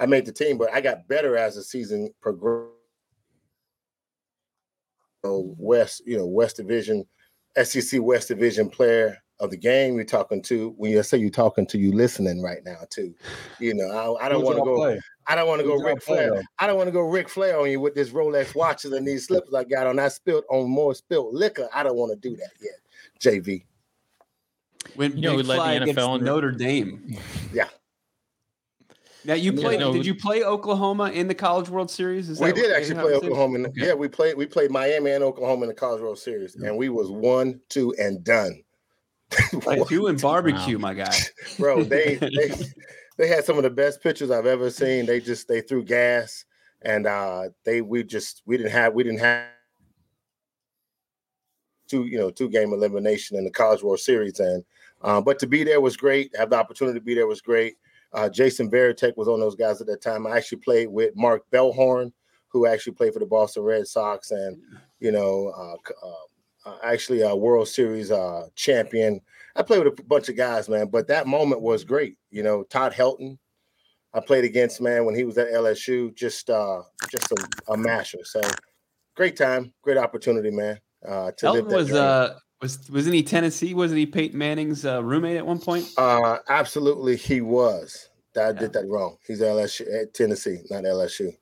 I made the team, but I got better as the season progressed. So West, you know, West Division, SEC West Division player of the game. You're talking to when you say you're talking to you listening right now too. You know, I, I don't want to go. play? I don't want to go Who's y'all Ric play, Flair. though? I don't want to go Ric Flair on you with this Rolex watches and these slippers I got on. I spilled on more spilled liquor. I don't want to do that yet. JV. When You know Big who led the Fly NFL against in- Notre Dame. Yeah. Now you Yeah, played. no, did you play Oklahoma in the College World Series? Is We that did actually play? Oklahoma. In, Okay. Yeah, we played we played Miami and Oklahoma in the College World Series, and we was one, two, and done. Two and barbecue, my guy. Bro, they they they had some of the best pitchers I've ever seen. They just they threw gas, and uh they we just we didn't have we didn't have two you know two game elimination in the College World Series, and uh, but to be there was great. Have the opportunity to be there was great. Uh, Jason Varitek was on those guys at that time. I actually played with Mark Bellhorn, who actually played for the Boston Red Sox, and you know, uh, uh, actually a World Series uh, champion. I played with a bunch of guys, man. But that moment was great. You know, Todd Helton. I played against man when he was at LSU. Just uh, just a, a masher. So great time, great opportunity, man. Uh, to live that was dream. uh was wasn't he Tennessee? Wasn't he Peyton Manning's uh, roommate at one point? Uh, absolutely, he was. I did that wrong. He's LSU at Tennessee, not LSU.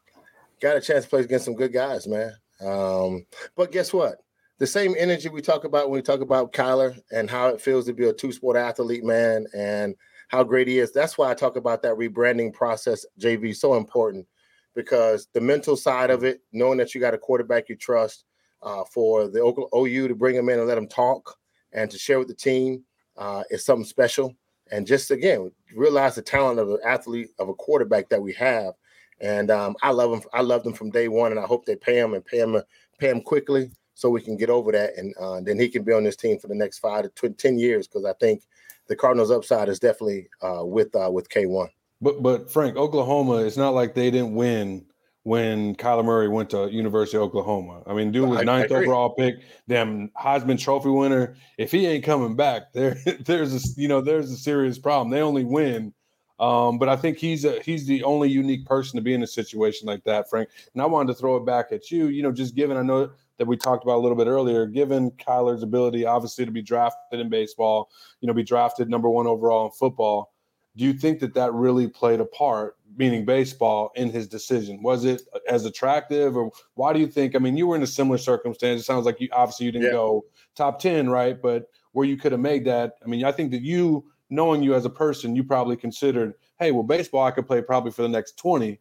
Got a chance to play against some good guys, man. Um, but guess what? The same energy we talk about when we talk about Kyler and how it feels to be a two-sport athlete, man, and how great he is. That's why I talk about that rebranding process, JV, so important because the mental side of it, knowing that you got a quarterback you trust, uh, for the OU to bring him in and let him talk and to share with the team uh, is something special. And just again, realize the talent of an athlete of a quarterback that we have. And um, I love him. I loved him from day one, and I hope they pay him and pay him pay him quickly so we can get over that, and uh, then he can be on this team for the next five to ten years. Because I think the Cardinals' upside is definitely uh, with uh, with K one. But but Frank, Oklahoma, it's not like they didn't win when Kyler Murray went to University of Oklahoma. I mean, dude was ninth overall pick, damn Heisman Trophy winner. If he ain't coming back, there there's a you know there's a serious problem. They only win. Um, but I think he's a he's the only unique person to be in a situation like that, Frank. And I wanted to throw it back at you. You know, just given I know that we talked about a little bit earlier, given Kyler's ability, obviously, to be drafted in baseball, you know, be drafted number one overall in football do you think that that really played a part meaning baseball in his decision? Was it as attractive or why do you think i mean you were in a similar circumstance. It sounds like you obviously you didn't Yeah. go top 10 right? But where you could have made that i mean i think that you knowing you as a person you probably considered hey well baseball i could play probably for the next 20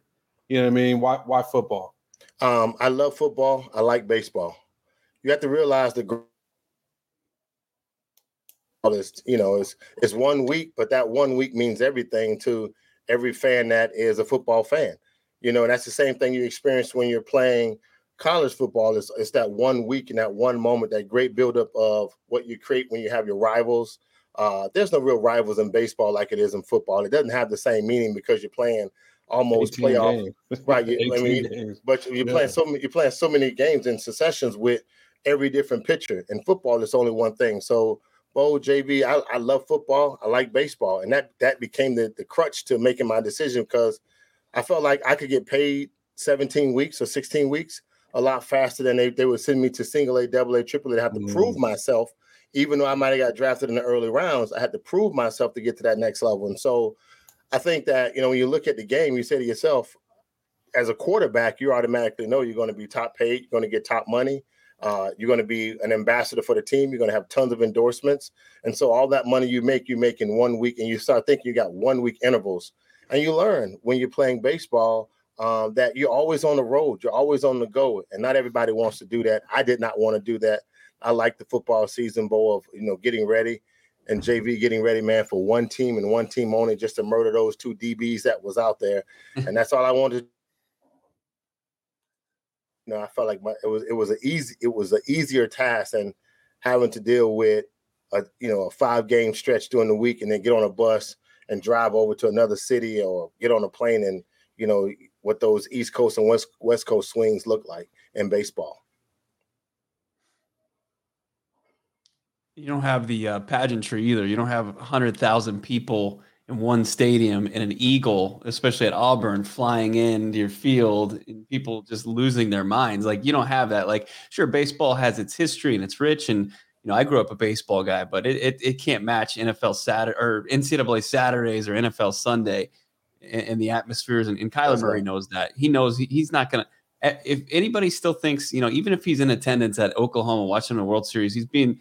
you know what i mean? Why why football Um, I love football. I like baseball. You have to realize the gr- is you know it's it's one week, but that one week means everything to every fan that is a football fan. You know, and that's the same thing you experience when you're playing college football. It's, it's that one week and that one moment, that great buildup of what you create when you have your rivals. Uh, there's no real rivals in baseball like it is in football. It doesn't have the same meaning because you're playing almost 18 playoff games. right. You, I mean, but you're Yeah. playing so many, you're playing so many games in successions with every different pitcher. In football, it's only one thing. So, Bo, JV, I, I love football. I like baseball, and that that became the the crutch to making my decision because I felt like I could get paid 17 weeks or 16 weeks a lot faster than they, they would send me to single A, double A, triple A. I have to mm. prove myself, even though I might have got drafted in the early rounds. I had to prove myself to get to that next level. And so I think that, you know, when you look at the game, you say to yourself, as a quarterback, you automatically know you're going to be top paid, you're going to get top money. Uh, you're going to be an ambassador for the team. You're going to have tons of endorsements. And so all that money you make, you make in one week, and you start thinking you got one week intervals. And you learn when you're playing baseball um, that you're always on the road, you're always on the go, and not everybody wants to do that. I did not want to do that. I like the football season, bowl of you know getting ready, and JV getting ready, man, for one team and one team only, just to murder those two DBs that was out there, and that's all I wanted. You know, I felt like my it was it was an easy it was an easier task than having to deal with a you know a five game stretch during the week and then get on a bus and drive over to another city or get on a plane and you know what those East Coast and West West Coast swings look like in baseball. You don't have the uh, pageantry either. You don't have hundred thousand people in one stadium and an eagle, especially at Auburn, flying into your field and people just losing their minds. Like you don't have that. Like sure, baseball has its history and it's rich and you know, I grew up a baseball guy, but it, it, it can't match NFL Saturday or NCAA Saturdays or NFL Sunday and, the atmospheres. And, and Kyler Murray knows that. He knows he, he's not going to. If anybody still thinks, you know, even if he's in attendance at Oklahoma watching the World Series, he's being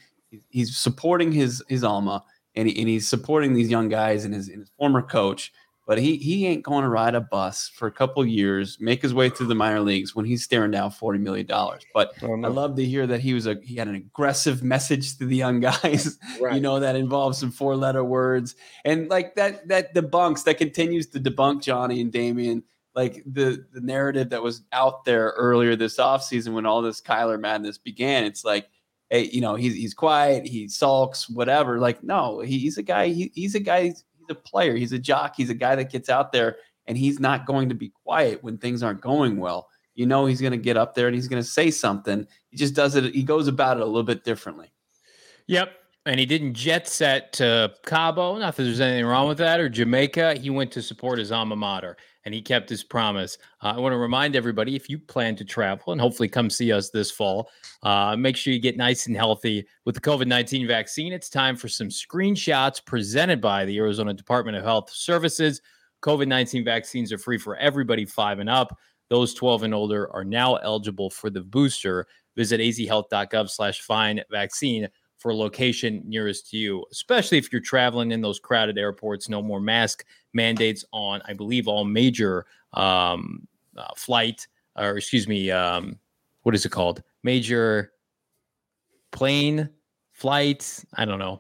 he's supporting his his alma and, he, and he's supporting these young guys and his, and his former coach but he he ain't going to ride a bus for a couple years, make his way through the minor leagues when he's staring down forty million dollars. But oh, no. I love to hear that he was a he had an aggressive message to the young guys, right. you know, that involves some four letter words and like that that debunks that continues to debunk Johnny and Damien. Like the the narrative that was out there earlier this offseason when all this Kyler madness began, it's like Eh, you know, he's he's quiet, he sulks, whatever. Like, no, he's a guy, he, he's a guy he's a player. He's a jock. He's a guy that gets out there and he's not going to be quiet when things aren't going well. You know, he's going to get up there and he's going to say something. He just does it. He goes about it a little bit differently. Yep. And he didn't jet set to Cabo. Not that there's anything wrong with that or Jamaica. He went to support his alma mater and he kept his promise. Uh, I want to remind everybody if you plan to travel and hopefully come see us this fall, uh, make sure you get nice and healthy with the COVID 19 vaccine. It's time for some screenshots presented by the Arizona Department of Health Services. COVID 19 vaccines are free for everybody five and up. Those 12 and older are now eligible for the booster. Visit azhealth.gov slash find vaccine for location nearest to you, especially if you're traveling in those crowded airports. No more mask mandates on, I believe, all major um, uh, flight, or excuse me, um, what is it called? Major plane flights. I don't know.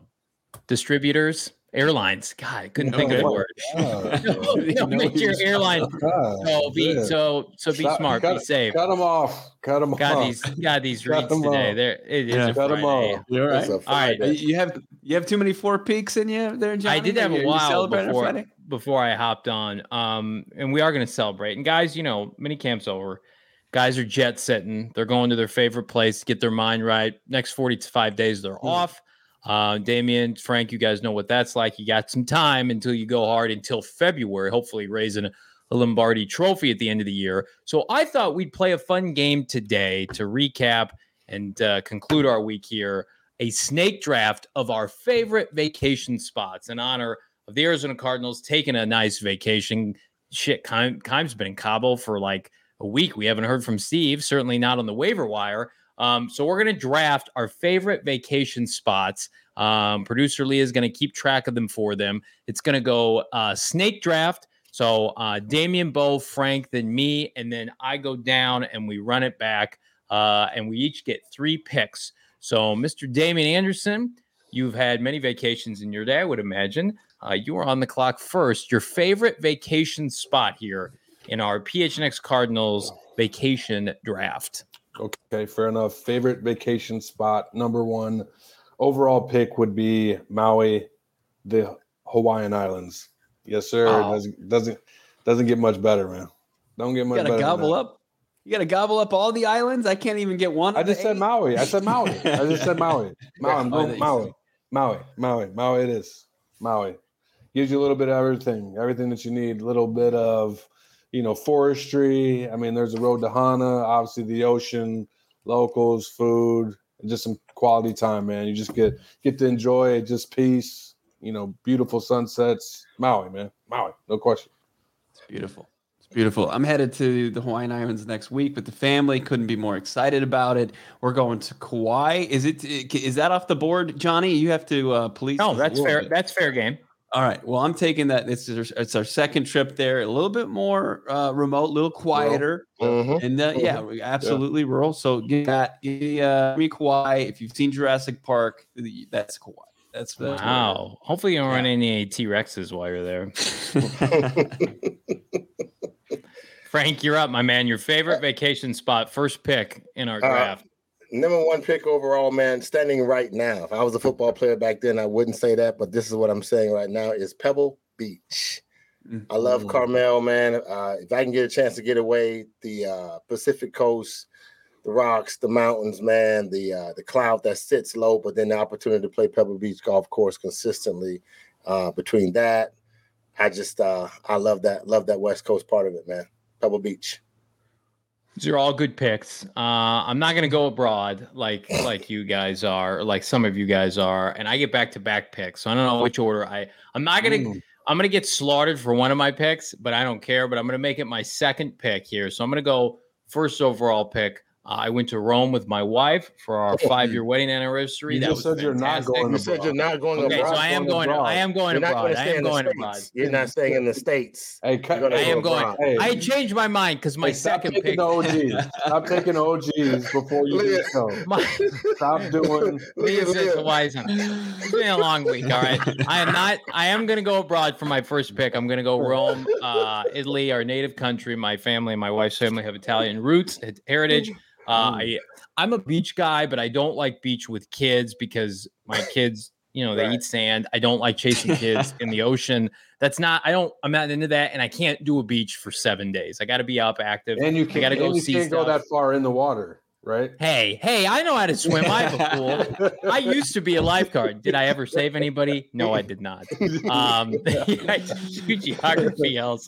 Distributors airlines. God, I couldn't no, think of the word. no, no, make your airline. So be so so be Stop, smart. Cut, be safe. Cut them off. Cut them got off. These, got these reads today. There it is. Yeah. Cut them off. You're right. All right. You have you have too many four peaks in you there, Johnny? I did have a while before before I hopped on. Um, and we are going to celebrate. And guys, you know, mini camp's over. Guys are jet setting. They're going to their favorite place, get their mind right. Next 45 days, they're hmm. off. Uh, Damien, Frank, you guys know what that's like. You got some time until you go hard until February, hopefully raising a, Lombardi trophy at the end of the year. So I thought we'd play a fun game today to recap and uh, conclude our week here. A snake draft of our favorite vacation spots in honor of the Arizona Cardinals taking a nice vacation. Shit, Keim, Keim's been in Cabo for like a week. We haven't heard from Steve, certainly not on the waiver wire. Um, so we're going to draft our favorite vacation spots. Um, Producer Leah is going to keep track of them for them. It's going to go uh, snake draft. So uh, Damien, Bo, Frank, then me, and then I go down and we run it back, uh, and we each get three picks. So Mr. Damien Anderson, you've had many vacations in your day, I would imagine. Uh, you are on the clock first. Your favorite vacation spot here in our PHNX Cardinals vacation draft. Okay, fair enough. Favorite vacation spot number one overall pick would be Maui, the Hawaiian Islands. Yes, sir. Oh. Doesn't doesn't doesn't get much better, man. Don't get much you gotta better. Gobble up. You got to gobble up all the islands. I can't even get one. I just said eight. Maui. I said Maui. I just said Maui. Maui. Maui. Maui. Maui. Maui. Maui. It is Maui. Gives you a little bit of everything, everything that you need. A little bit of, you know, forestry. I mean, there's a road to Hana. Obviously, the ocean, locals, food, and just some quality time, man. You just get get to enjoy it, just peace. You know, beautiful sunsets. Maui, man. Maui. No question. It's beautiful. It's beautiful. I'm headed to the Hawaiian Islands next week with the family. Couldn't be more excited about it. We're going to Kauai. Is it? Is that off the board, Johnny? You have to uh, police. No, that's fair. Bit. That's fair game. All right. Well, I'm taking that. It's it's our second trip there. A little bit more uh, remote, a little quieter, mm-hmm. and uh, yeah, mm-hmm. absolutely yeah. rural. So get that. Give me, uh, me Kauai. If you've seen Jurassic Park, that's Kauai. That's wow. Hopefully, you don't yeah. run any T Rexes while you're there. Frank, you're up, my man. Your favorite vacation spot, first pick in our uh, draft. Number one pick overall, man, standing right now. If I was a football player back then, I wouldn't say that, but this is what I'm saying right now is Pebble Beach. Mm-hmm. I love mm. Carmel, man. Uh, if I can get a chance to get away, the uh, Pacific Coast, the rocks, the mountains, man, the uh, the cloud that sits low, but then the opportunity to play Pebble Beach golf course consistently. Uh, between that, I just uh, I love that love that West Coast part of it, man. Pebble Beach. These are all good picks. Uh, I'm not going to go abroad like like you guys are, like some of you guys are, and I get back to back picks. So I don't know which order I. I'm not going to. Mm. I'm going to get slaughtered for one of my picks, but I don't care. But I'm going to make it my second pick here. So I'm going to go first overall pick. Uh, I went to Rome with my wife for our five-year wedding anniversary. You that just said fantastic. you're not going. You said you're not going. Okay, abroad. so I am going. Abroad. I am going you're abroad. I am going abroad. You're not staying in the states. Hey, cut, I am going. Hey. I changed my mind because my hey, second stop pick. OGs. Stop taking OGs before you do so. My, stop doing. Leah says the wise one. It's been a long week. All right, I am not. I am going to go abroad for my first pick. I'm going to go Rome, uh, Italy, our native country. My family, and my wife's family have Italian roots, heritage. Uh, mm. I I'm a beach guy, but I don't like beach with kids because my kids, you know, they right. eat sand. I don't like chasing kids in the ocean. That's not. I don't. I'm not into that, and I can't do a beach for seven days. I got to be up active. And you, can, got to go see. Can't stuff. go that far in the water right? Hey, hey, I know how to swim. I have a pool. I used to be a lifeguard. Did I ever save anybody? No, I did not. Um, I do geography else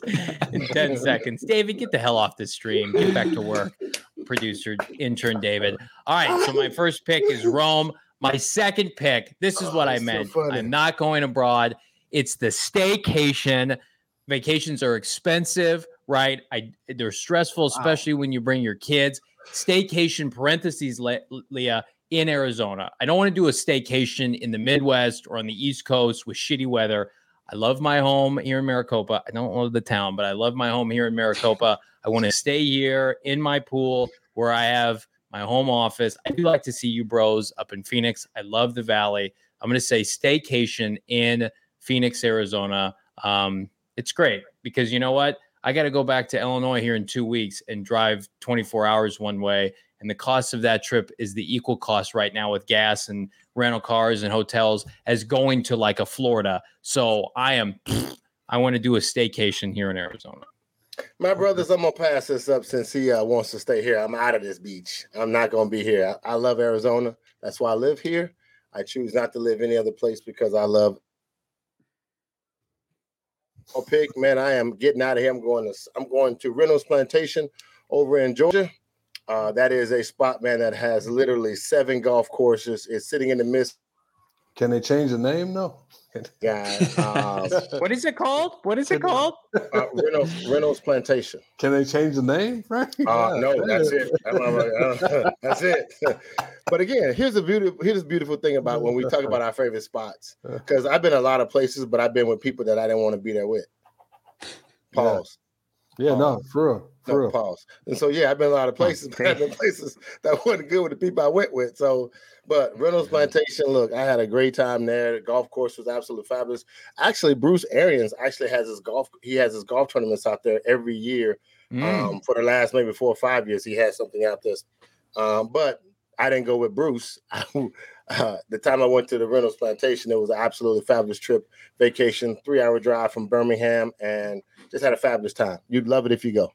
in 10 seconds. David, get the hell off this stream. Get back to work. Producer, intern David. All right, so my first pick is Rome. My second pick, this is oh, what I meant. So I'm not going abroad. It's the staycation. Vacations are expensive, right? I they're stressful, especially wow. when you bring your kids staycation parentheses Le- leah in arizona i don't want to do a staycation in the midwest or on the east coast with shitty weather i love my home here in maricopa i don't love the town but i love my home here in maricopa i want to stay here in my pool where i have my home office i do like to see you bros up in phoenix i love the valley i'm going to say staycation in phoenix arizona um, it's great because you know what I got to go back to Illinois here in two weeks and drive 24 hours one way. And the cost of that trip is the equal cost right now with gas and rental cars and hotels as going to like a Florida. So I am, I want to do a staycation here in Arizona. My brothers, I'm gonna pass this up since he uh, wants to stay here. I'm out of this beach. I'm not gonna be here. I, I love Arizona. That's why I live here. I choose not to live any other place because I love I'll pick, man. I am getting out of here. I'm going to I'm going to Reynolds Plantation over in Georgia. Uh, that is a spot, man, that has literally seven golf courses. It's sitting in the midst. Can they change the name? No. Yeah. Um, what is it called? What is it called? Uh, Reynolds, Reynolds Plantation. Can they change the name? Right? Uh, no, that's it. Uh, that's it. but again, here's the beautiful here's the beautiful thing about when we talk about our favorite spots. Because I've been a lot of places, but I've been with people that I didn't want to be there with. Pause. Yeah, yeah no, for real. For no, real. pause. And so yeah, I've been a lot of places, but I've been places that wasn't good with the people I went with. So, but Reynolds Plantation, look, I had a great time there. The golf course was absolutely fabulous. Actually, Bruce Arians actually has his golf. He has his golf tournaments out there every year. Mm. Um, for the last maybe four or five years, he has something out there. Um, but I didn't go with Bruce. uh, the time I went to the Reynolds Plantation, it was an absolutely fabulous trip, vacation, three hour drive from Birmingham, and just had a fabulous time. You'd love it if you go.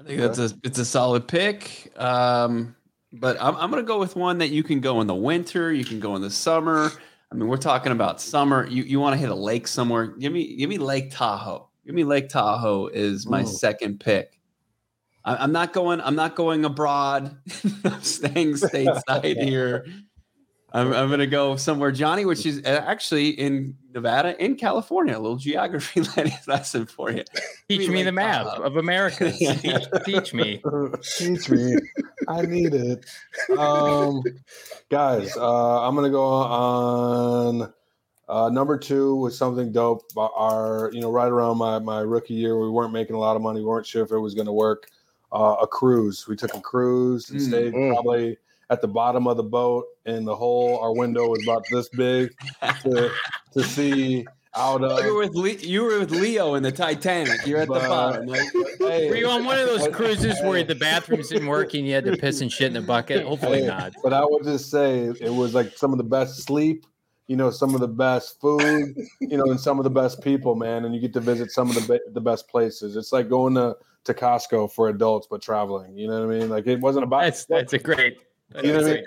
I think that's a it's a solid pick. Um, but I'm I'm gonna go with one that you can go in the winter, you can go in the summer. I mean, we're talking about summer. You you want to hit a lake somewhere? Give me give me Lake Tahoe. Give me Lake Tahoe is my Ooh. second pick. I, am not going. I'm not going abroad. I'm staying stateside here. I'm, I'm going to go somewhere, Johnny, which is uh, actually in Nevada, in California. A little geography lesson for you. Teach me like, the map uh, of America. teach, teach, me. teach me. I need it. Um, guys, uh, I'm going to go on uh, number two was something dope. Our, you know, right around my, my rookie year, we weren't making a lot of money. We weren't sure if it was going to work. Uh, a cruise. We took a cruise and mm, stayed mm. probably at the bottom of the boat, and the hole, our window was about this big to, to see out of. You were with Le- you were with Leo in the Titanic. You're at but, the bottom. Like, hey, were you on one of those cruises where the bathrooms didn't work and you had to piss and shit in a bucket? Hopefully hey, not. But I would just say it was like some of the best sleep. You know, some of the best food. You know, and some of the best people, man. And you get to visit some of the be- the best places. It's like going to to Costco for adults, but traveling. You know what I mean? Like it wasn't about. That's that's a great you know what I mean?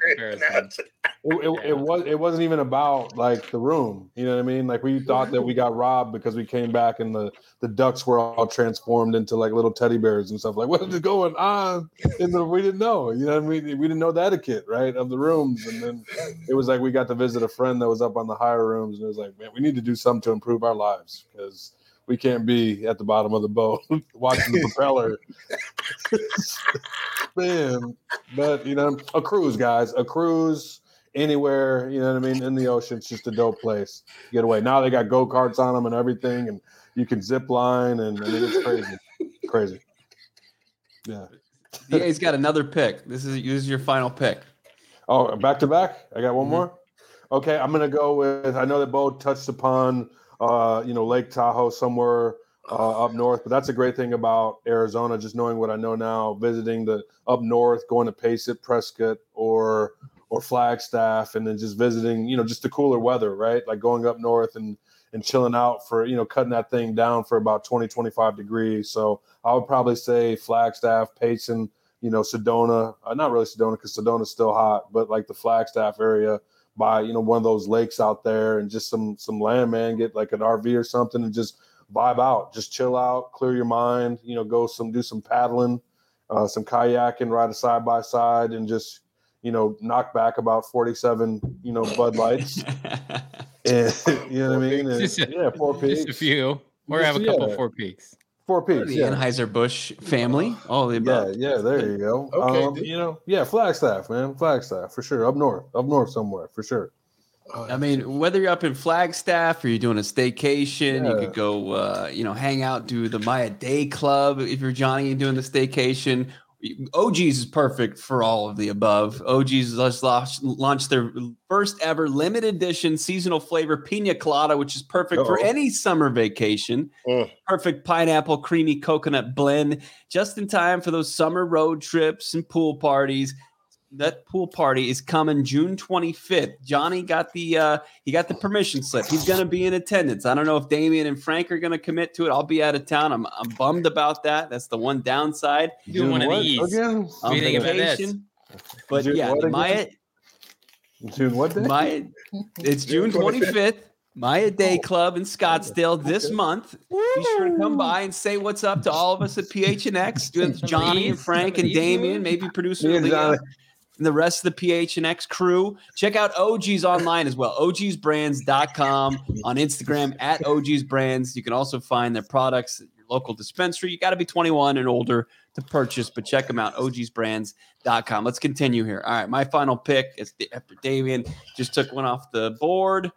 It, it, it, was it wasn't even about like the room. You know what I mean? Like we thought that we got robbed because we came back and the the ducks were all transformed into like little teddy bears and stuff. Like what is going on? And we didn't know. You know what I mean? We didn't know the etiquette right of the rooms. And then it was like we got to visit a friend that was up on the higher rooms, and it was like, man, we need to do something to improve our lives because we can't be at the bottom of the boat watching the propeller spin. But you know, a cruise, guys, a cruise anywhere, you know what I mean, in the ocean, it's just a dope place to get away. Now they got go karts on them and everything, and you can zip line, and I mean, it's crazy, crazy. Yeah. yeah, he's got another pick. This is this is your final pick. Oh, back to back. I got one mm-hmm. more. Okay, I'm gonna go with. I know that Bo touched upon uh, you know, Lake Tahoe somewhere uh, up north. But that's a great thing about Arizona, just knowing what I know now, visiting the up north, going to Payson, Prescott, or or Flagstaff, and then just visiting, you know, just the cooler weather, right? Like going up north and and chilling out for, you know, cutting that thing down for about 20, 25 degrees. So I would probably say Flagstaff, Payson, you know, Sedona, uh, not really Sedona because Sedona's still hot, but like the Flagstaff area buy you know one of those lakes out there and just some some land man get like an rv or something and just vibe out just chill out clear your mind you know go some do some paddling uh, some kayaking ride a side by side and just you know knock back about 47 you know bud lights. And you know what i mean? And, yeah four peaks just a few. Or have a couple yeah. four peaks Four Peaks, the yeah. Anheuser Busch family, all the above. Yeah, yeah, there you go. Okay, um, you know, yeah, Flagstaff, man, Flagstaff for sure. Up north, up north somewhere for sure. I mean, whether you're up in Flagstaff or you're doing a staycation, yeah. you could go, uh, you know, hang out, do the Maya Day Club if you're Johnny and doing the staycation, OGeez is perfect for all of the above. OGs just launched, launched their first ever limited edition seasonal flavor pina colada, which is perfect Uh-oh. for any summer vacation. Mm. Perfect pineapple creamy coconut blend, just in time for those summer road trips and pool parties that pool party is coming June 25th. Johnny got the uh he got the permission slip. He's going to be in attendance. I don't know if Damien and Frank are going to commit to it. I'll be out of town. I'm I'm bummed about that. That's the one downside. Doing one of these. Again? What do you think about this? But June, yeah, Maya June what day? Maya it's June 25th. Maya Day oh. Club in Scottsdale this month. Be sure to come by and say what's up to all of us at PHNX, Johnny and Frank and Damien, maybe producer Leah and the rest of the PHNX crew. Check out OG's online as well, ogeezbrands.com on Instagram at OGeez Brands. You can also find their products at your local dispensary. You got to be 21 and older to purchase, but check them out, ogeezbrands.com. Let's continue here. All right, my final pick is after Damien just took one off the board.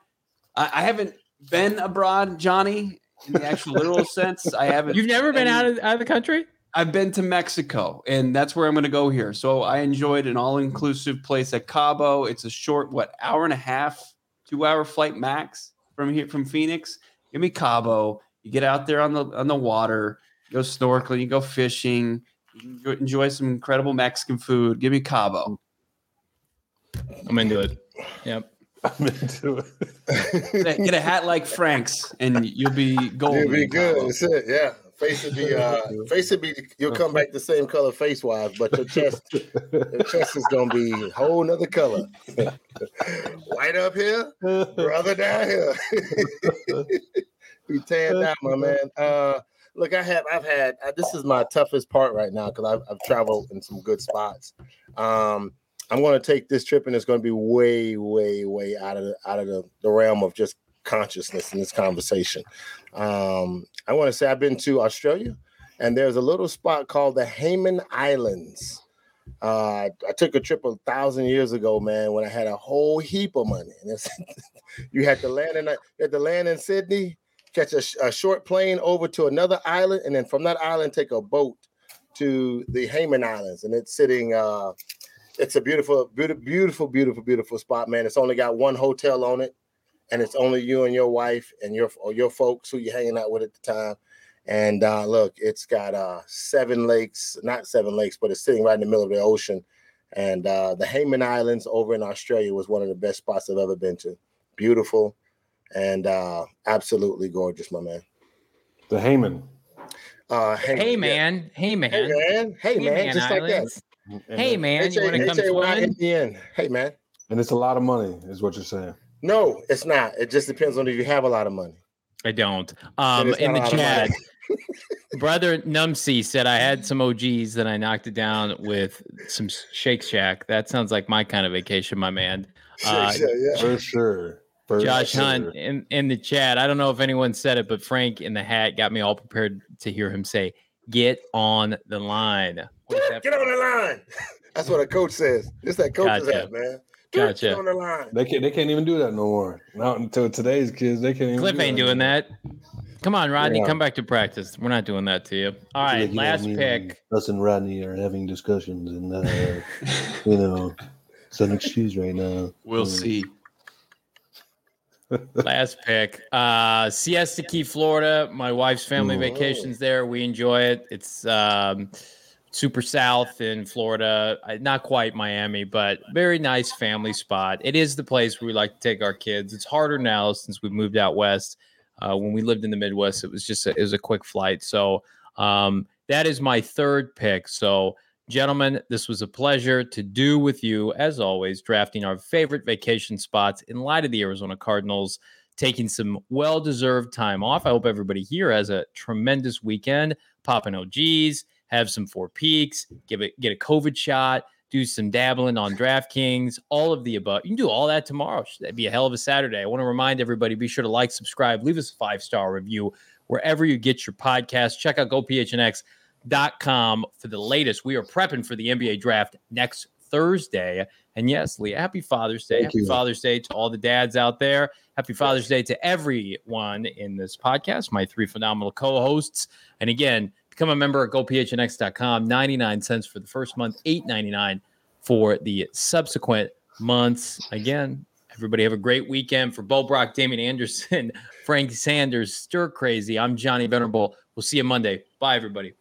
I, I haven't been abroad, Johnny, in the actual literal sense. I haven't. You've never been out of, out of the country? I've been to Mexico, and that's where I'm going to go here. So I enjoyed an all-inclusive place at Cabo. It's a short, what, hour and a half, two-hour flight max from here from Phoenix. Give me Cabo. You get out there on the on the water, you go snorkeling, you go fishing, you enjoy some incredible Mexican food. Give me Cabo. I'm into it. Yep. I'm into it. Get a hat like Frank's, and you'll be golden. You'll be good. That's it. Yeah. Face would be uh, face would be. You'll come back the same color face wise, but your chest, your chest is gonna be a whole nother color. White up here, brother down here. be tan down, my man. Uh, look, I have, I've had. Uh, this is my toughest part right now because I've, I've traveled in some good spots. Um, I'm going to take this trip, and it's going to be way, way, way out of the, out of the, the realm of just consciousness in this conversation. Um, I want to say I've been to Australia, and there's a little spot called the Hayman Islands. Uh, I took a trip a thousand years ago, man, when I had a whole heap of money. And you had to land in you had to land in Sydney, catch a, a, short plane over to another island, and then from that island take a boat to the Hayman Islands, and it's sitting. Uh, it's a beautiful, beautiful, beautiful, beautiful, beautiful spot, man. It's only got one hotel on it, and it's only you and your wife and your or your folks who you're hanging out with at the time. And uh, look, it's got uh, seven lakes, not seven lakes, but it's sitting right in the middle of the ocean. And uh, the Hayman Islands over in Australia was one of the best spots I've ever been to. Beautiful and uh, absolutely gorgeous, my man. The Hayman. Uh, Hayman hey man, yeah. hey man, hey man, hey, hey man, man, just Islands. like that. Hey man, you want to come swimming? In Hey man, and it's a lot of money, is what you're saying. No, it's not. It just depends on if you have a lot of money. I don't. Um, in the chat, brother Numsy said I had some OGs that I knocked it down with some Shake Shack. That sounds like my kind of vacation, my man. Uh, Shack, yeah. For sure. For Josh sure. Hunt in, in the chat. I don't know if anyone said it, but Frank in the hat got me all prepared to hear him say, "Get on the line." Get on the line. That's what a coach says. It's that coach's gotcha. hat, man. Gotcha. On the line. They can't. They can't even do that no more. Not until today's kids. They can't. Kliff ain't doing that. Come on, Rodney. Yeah. Come back to practice. We're not doing that to you. All right, like, last know, pick. Us and Rodney are having discussions, and uh, you know, it's an excuse right now. We'll mm. see. Last pick. Uh Siesta Key, Florida. My wife's family vacations there. We enjoy it. It's um super south in Florida. Not quite Miami, but very nice family spot. It is the place where we like to take our kids. It's harder now since we moved out west. Uh, when we lived in the Midwest, it was just a, it was a quick flight. So um, that is my third pick. So gentlemen, this was a pleasure to do with you as always, drafting our favorite vacation spots in light of the Arizona Cardinals taking some well deserved time off. I hope everybody here has a tremendous weekend, popping OGs have some four peaks, give it get a COVID shot, do some dabbling on DraftKings, all of the above. You can do all that tomorrow. That'd be a hell of a Saturday. I want to remind everybody: be sure to like, subscribe, leave us a five star review wherever you get your podcast. Check out GoPHNX.com for the latest. We are prepping for the NBA draft next Thursday. And yes, Lee, happy Father's Day. Thank happy you. Father's Day to all the dads out there. Happy Father's Day to everyone in this podcast, my three phenomenal co hosts. And again, Become a member at gophnx.com. 99 cents for the first month, 8.99 for the subsequent months. Again, everybody have a great weekend. For Bo Brack, Damien Anderson, Frank Sanders, Stir Crazy. I'm Johnny Venerable. We'll see you Monday. Bye, everybody.